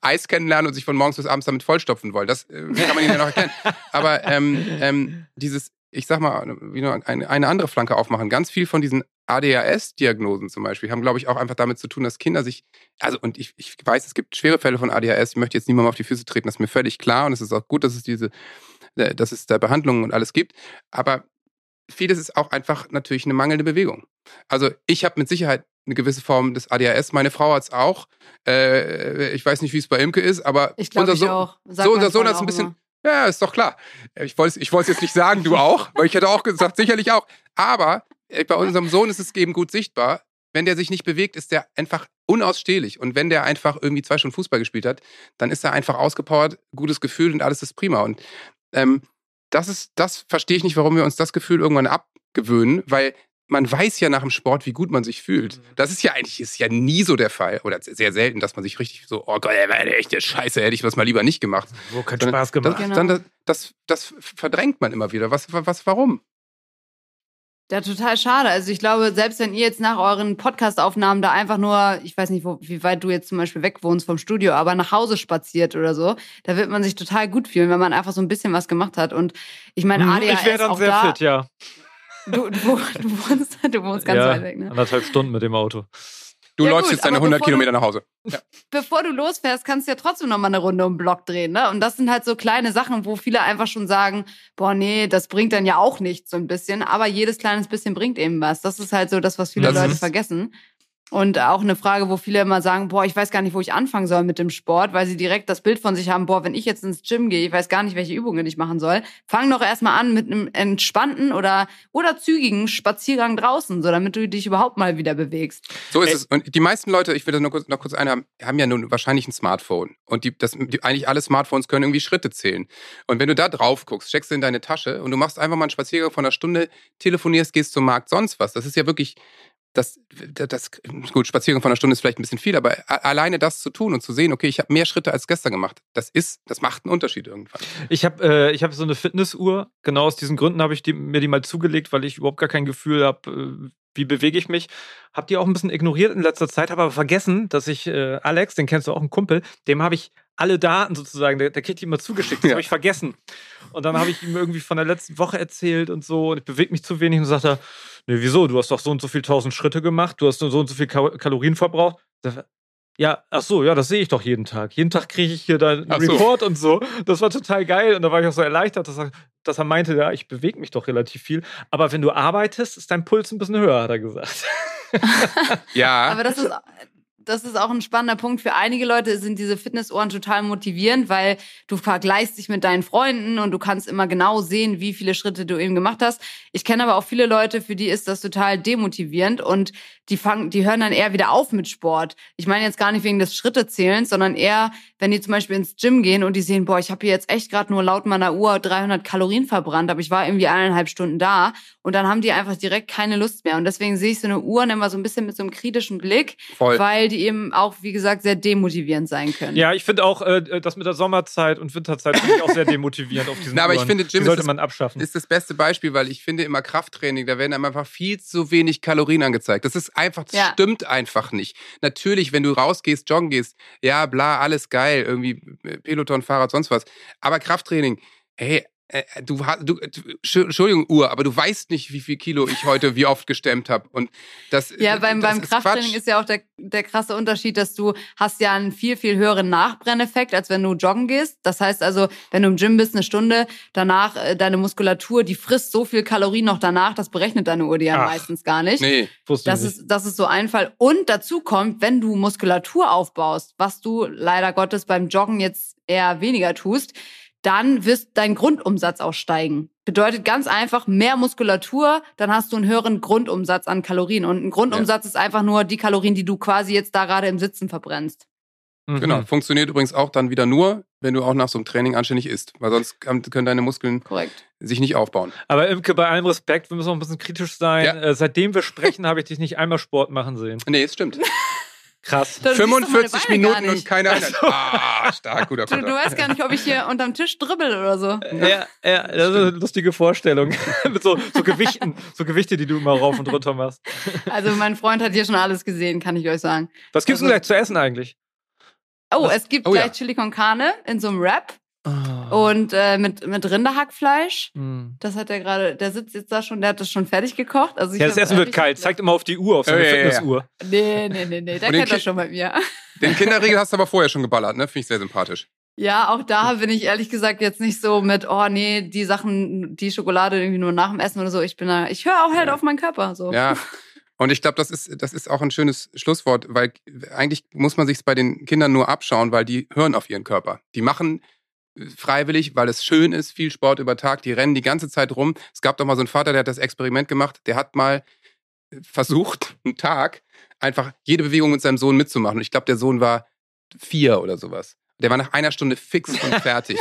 Eis kennenlernen und sich von morgens bis abends damit vollstopfen wollen. Das äh, kann man ihnen ja noch erklären. Aber ähm, ähm, dieses, ich sag mal, wie nur eine andere Flanke aufmachen. Ganz viel von diesen ADHS-Diagnosen zum Beispiel haben, glaube ich, auch einfach damit zu tun, dass Kinder sich, also und ich, ich weiß, es gibt schwere Fälle von ADHS, ich möchte jetzt niemandem auf die Füße treten, das ist mir völlig klar und es ist auch gut, dass es diese, äh, dass es da Behandlungen und alles gibt, aber vieles ist auch einfach natürlich eine mangelnde Bewegung. Also ich habe mit Sicherheit eine gewisse Form des ADHS, meine Frau hat es auch, äh, ich weiß nicht, wie es bei Imke ist, aber Ich glaube, unser ich so, mein unser Sohn hat es ein bisschen, immer. ja, ist doch klar. Ich wollte es ich wollt's jetzt nicht sagen, du auch, weil ich hätte auch gesagt, sicherlich auch. Aber bei unserem Sohn ist es eben gut sichtbar. Wenn der sich nicht bewegt, ist der einfach unausstehlich. Und wenn der einfach irgendwie zwei Stunden Fußball gespielt hat, dann ist er einfach ausgepowert, gutes Gefühl und alles ist prima. Und ähm, das ist, das verstehe ich nicht, warum wir uns das Gefühl irgendwann abgewöhnen, weil man weiß ja nach dem Sport, wie gut man sich fühlt. Das ist ja eigentlich ist ja nie so der Fall oder sehr selten, dass man sich richtig so, oh Gott, ey, war echt eine Scheiße, hätte ich das mal lieber nicht gemacht. Wo kein Spaß gemacht. Das, Genau. dann, das, das, das verdrängt man immer wieder. Was, was, warum? Ja, total schade. Also ich glaube, selbst wenn ihr jetzt nach euren Podcast-Aufnahmen da einfach nur, ich weiß nicht, wo, wie weit du jetzt zum Beispiel weg wohnst vom Studio, aber nach Hause spaziert oder so, da wird man sich total gut fühlen, wenn man einfach so ein bisschen was gemacht hat. Und ich meine, Hm, ADHS ich wäre dann auch sehr da, fit, ja. Du, du, du, wohnst, du wohnst ganz ja, weit weg, ne? Anderthalb Stunden mit dem Auto. Du Ja, läufst gut, jetzt deine aber 100 bevor du- Kilometer nach Hause. bevor du losfährst, kannst du ja trotzdem noch mal eine Runde um den Block drehen, ne? Und das sind halt so kleine Sachen, wo viele einfach schon sagen, boah, nee, das bringt dann ja auch nichts so ein bisschen, aber jedes kleines bisschen bringt eben was. Das ist halt so das, was viele Das Leute vergessen. Und auch eine Frage, wo viele immer sagen, boah, ich weiß gar nicht, wo ich anfangen soll mit dem Sport, weil sie direkt das Bild von sich haben, boah, wenn ich jetzt ins Gym gehe, ich weiß gar nicht, welche Übungen ich machen soll. Fang doch erstmal an mit einem entspannten oder, oder zügigen Spaziergang draußen, so damit du dich überhaupt mal wieder bewegst. So ist es. Und die meisten Leute, ich will das noch kurz, noch kurz einhaben, haben ja nun wahrscheinlich ein Smartphone. Und die, das, die, eigentlich alle Smartphones können irgendwie Schritte zählen. Und wenn du da drauf guckst, steckst du in deine Tasche und du machst einfach mal einen Spaziergang von einer Stunde, telefonierst, gehst zum Markt, sonst was. Das ist ja wirklich, das, das, gut, Spaziergang von einer Stunde ist vielleicht ein bisschen viel, aber alleine das zu tun und zu sehen, okay, ich habe mehr Schritte als gestern gemacht, das ist, das macht einen Unterschied irgendwann. Ich habe äh, ich hab so eine Fitnessuhr. Genau aus diesen Gründen habe ich die, mir die mal zugelegt, weil ich überhaupt gar kein Gefühl habe, äh, wie bewege ich mich. Hab die auch ein bisschen ignoriert in letzter Zeit, habe aber vergessen, dass ich äh, Alex, den kennst du auch, einen Kumpel, dem habe ich alle Daten sozusagen, der, der kriegt die immer zugeschickt. Das Ja. habe ich vergessen. Und dann habe ich ihm irgendwie von der letzten Woche erzählt und so und ich bewege mich zu wenig und sagt er, nee, wieso? Du hast doch so und so viel tausend Schritte gemacht, du hast nur so und so viel Ka Kalorien verbraucht. Ja, ach so, ja, das sehe ich doch jeden Tag. Jeden Tag kriege ich hier deinen Ach so. Report und so. Das war total geil und da war ich auch so erleichtert, dass er, dass er meinte, ja, ich bewege mich doch relativ viel. Aber wenn du arbeitest, ist dein Puls ein bisschen höher, hat er gesagt. Ja, Aber das ist, das ist auch ein spannender Punkt. Für einige Leute sind diese Fitnessohren total motivierend, weil du vergleichst dich mit deinen Freunden und du kannst immer genau sehen, wie viele Schritte du eben gemacht hast. Ich kenne aber auch viele Leute, für die ist das total demotivierend und die fangen, die hören dann eher wieder auf mit Sport. Ich meine jetzt gar nicht wegen des Schrittezählens, sondern eher, wenn die zum Beispiel ins Gym gehen und die sehen, boah, ich habe hier jetzt echt gerade nur laut meiner Uhr 300 Kalorien verbrannt, aber ich war irgendwie eineinhalb Stunden da und dann haben die einfach direkt keine Lust mehr. Und deswegen sehe ich so eine Uhr immer so ein bisschen mit so einem kritischen Blick, voll. weil die eben auch, wie gesagt, sehr demotivierend sein können. Ja, ich finde auch, äh, das mit der Sommerzeit und Winterzeit finde ich auch sehr demotivierend auf diesen Na, aber ich Uhren. finde, Gym Die sollte das- man abschaffen. ist das beste Beispiel, weil ich finde immer Krafttraining, da werden einem einfach viel zu wenig Kalorien angezeigt. Das ist einfach, das Ja. stimmt einfach nicht. Natürlich, wenn du rausgehst, joggen gehst, ja, bla, alles geil, irgendwie äh, Peloton, Fahrrad, sonst was. Aber Krafttraining, hey, äh, du hast, du, du, Entsch- Entschuldigung, Uhr, aber du weißt nicht, wie viel Kilo ich heute wie oft gestemmt habe. Und das, Ja, beim, das beim ist Krafttraining Quatsch. ist ja auch der, der krasse Unterschied, dass du hast ja einen viel, viel höheren Nachbrenneffekt, als wenn du joggen gehst. Das heißt also, wenn du im Gym bist, eine Stunde danach, äh, deine Muskulatur, die frisst so viel Kalorien noch danach, das berechnet deine Uhr dir ja meistens gar nicht. Nee, Wusste Das ich nicht. ist, das ist so ein Fall. Und dazu kommt, wenn du Muskulatur aufbaust, was du leider Gottes beim Joggen jetzt eher weniger tust, dann wird dein Grundumsatz auch steigen. Bedeutet ganz einfach mehr Muskulatur, dann hast du einen höheren Grundumsatz an Kalorien. Und ein Grundumsatz ist einfach nur die Kalorien, die du quasi jetzt da gerade im Sitzen verbrennst. Mhm. Genau. Funktioniert übrigens auch dann wieder nur, wenn du auch nach so einem Training anständig isst. Weil sonst können deine Muskeln Korrekt. sich nicht aufbauen. Aber Imke, bei allem Respekt, wir müssen auch ein bisschen kritisch sein. Ja. Äh, seitdem wir sprechen, habe ich dich nicht einmal Sport machen sehen. Nee, es stimmt. Krass. Du siehst doch meine 45 Beine gar Minuten und keine Einheit. Ah, stark, guter Du, du weißt gar nicht, ob ich hier unterm Tisch dribbel oder so. Ja, ja, das ist eine lustige Vorstellung. Mit so, so Gewichten, so Gewichte, die du immer rauf und runter machst. Also mein Freund hat hier schon alles gesehen, kann ich euch sagen. Was gibt's denn Also- gleich zu essen eigentlich? Oh, Was- es gibt oh ja. gleich Chili con Carne in so einem Wrap Oh. Und äh, mit, mit Rinderhackfleisch. Hm. Das hat er gerade, der sitzt jetzt da schon, der hat das schon fertig gekocht. Also ich Ja, das Essen wird kalt. Zeigt immer auf die Uhr, auf so Ja, eine ja, ja. Fitnessuhr. Nee, nee, nee, nee, der kennt das schon bei mir. Den Kinderriegel hast du aber vorher schon geballert, ne? Finde ich sehr sympathisch. Ja, auch da bin ich ehrlich gesagt jetzt nicht so mit, oh nee, die Sachen, die Schokolade irgendwie nur nach dem Essen oder so. Ich bin da, ich höre auch halt Ja. auf meinen Körper. So. Ja. Und ich glaube, das ist, das ist auch ein schönes Schlusswort, weil eigentlich muss man sich bei den Kindern nur abschauen, weil die hören auf ihren Körper. Die machen freiwillig, weil es schön ist, viel Sport über Tag, die rennen die ganze Zeit rum. Es gab doch mal so einen Vater, der hat das Experiment gemacht, der hat mal äh, versucht, einen Tag einfach jede Bewegung mit seinem Sohn mitzumachen. Und ich glaube, der Sohn war vier oder sowas. Der war nach einer Stunde fix und fertig.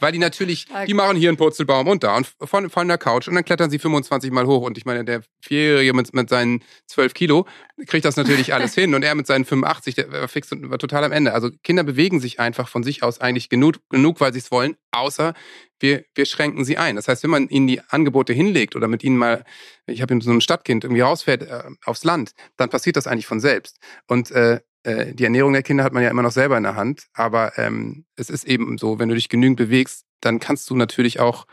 Weil die natürlich, die machen hier einen Purzelbaum und da und von, von der Couch und dann klettern sie 25 Mal hoch. Und ich meine, der Vierjährige mit, mit seinen 12 Kilo kriegt das natürlich alles hin. Und er mit seinen 85, der war fix und war total am Ende. Also Kinder bewegen sich einfach von sich aus eigentlich genug, genug weil sie es wollen, außer wir, wir schränken sie ein. Das heißt, wenn man ihnen die Angebote hinlegt oder mit ihnen mal, ich habe so ein Stadtkind, irgendwie rausfährt äh, aufs Land, dann passiert das eigentlich von selbst. Und äh, äh, die Ernährung der Kinder hat man ja immer noch selber in der Hand. Aber ähm, es ist eben so, wenn du dich genügend bewegst, dann kannst du natürlich auch,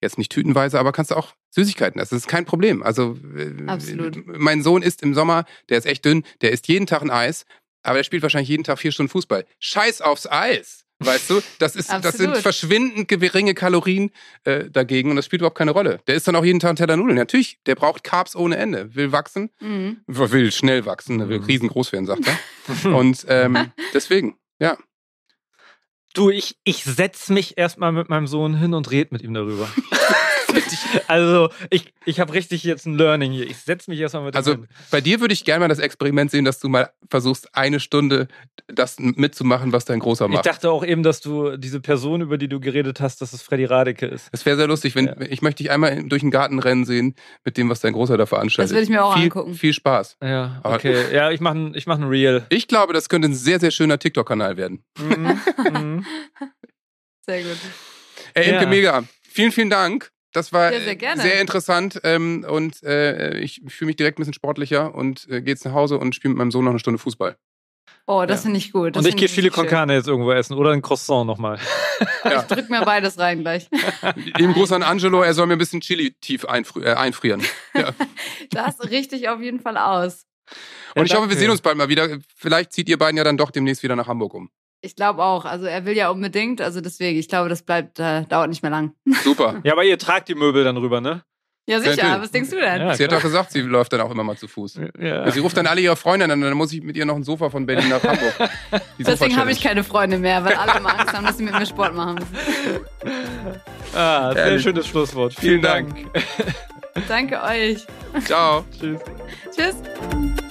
jetzt nicht tütenweise, aber kannst du auch Süßigkeiten essen. Das ist kein Problem. Also äh, Absolut. mein Sohn isst im Sommer, der ist echt dünn, der isst jeden Tag ein Eis, aber der spielt wahrscheinlich jeden Tag vier Stunden Fußball. Scheiß aufs Eis! Weißt du, das, ist, das sind verschwindend geringe Kalorien äh, dagegen und das spielt überhaupt keine Rolle. Der isst dann auch jeden Tag einen Teller Nudeln. Natürlich, der braucht Carbs ohne Ende, will wachsen, Mhm. will schnell wachsen, will Mhm. riesengroß werden, sagt er. Und ähm, deswegen, ja. Du, ich, ich setz mich erstmal mit meinem Sohn hin und red mit ihm darüber. also, ich, ich habe richtig jetzt ein Learning hier. Ich setz mich erstmal mit Also hin. bei dir würde ich gerne mal das Experiment sehen, dass du mal versuchst, eine Stunde das mitzumachen, was dein Großer Ich macht. dachte auch eben, dass du diese Person, über die du geredet hast, dass es Freddy Radeke ist. Das wäre sehr lustig, wenn Ja. ich möchte dich einmal durch den Garten rennen sehen mit dem, was dein Großer da veranstaltet. Das will ich mir auch viel, angucken. Viel Spaß. Ja, Aber- okay. Ja, ich mache ein, ich mach ein Reel. Ich glaube, das könnte ein sehr, sehr schöner TikTok-Kanal werden. Mhm. Mhm. Sehr gut. Ey, Imke, Ja. mega. Vielen, vielen Dank. Das war Ja, sehr gerne. sehr interessant ähm, und äh, ich fühle mich direkt ein bisschen sportlicher und äh, gehe jetzt nach Hause und spiele mit meinem Sohn noch eine Stunde Fußball. Oh, das Ja. finde ich gut. Das Und ich gehe Chili con Carne jetzt irgendwo essen oder ein Croissant nochmal. schön. Ich drück mir beides rein gleich. Lieben Gruß an Angelo, er soll mir ein bisschen Chili tief einfri äh, einfrieren. Ja. Das richte ich auf jeden Fall aus. Und ich Ja, hoffe, wir sehen uns bald mal wieder. Vielleicht zieht ihr beiden ja dann doch demnächst wieder nach Hamburg um. Ich glaube auch. Also er will ja unbedingt. Also deswegen, ich glaube, das bleibt, äh, dauert nicht mehr lang. Super. Ja, aber ihr tragt die Möbel dann rüber, ne? Ja, sicher. Was denkst du denn? Ja, sie hat doch gesagt, sie läuft dann auch immer mal zu Fuß. Ja. Sie ruft dann alle ihre Freunde an, dann muss ich mit ihr noch ein Sofa von Berlin nach Hamburg. Deswegen habe ich keine Freunde mehr, weil alle immer Angst haben, dass sie mit mir Sport machen müssen. Ah, sehr Ehrlich. schönes Schlusswort. Vielen Vielen Dank. Danke euch. Ciao. Tschüss. Tschüss.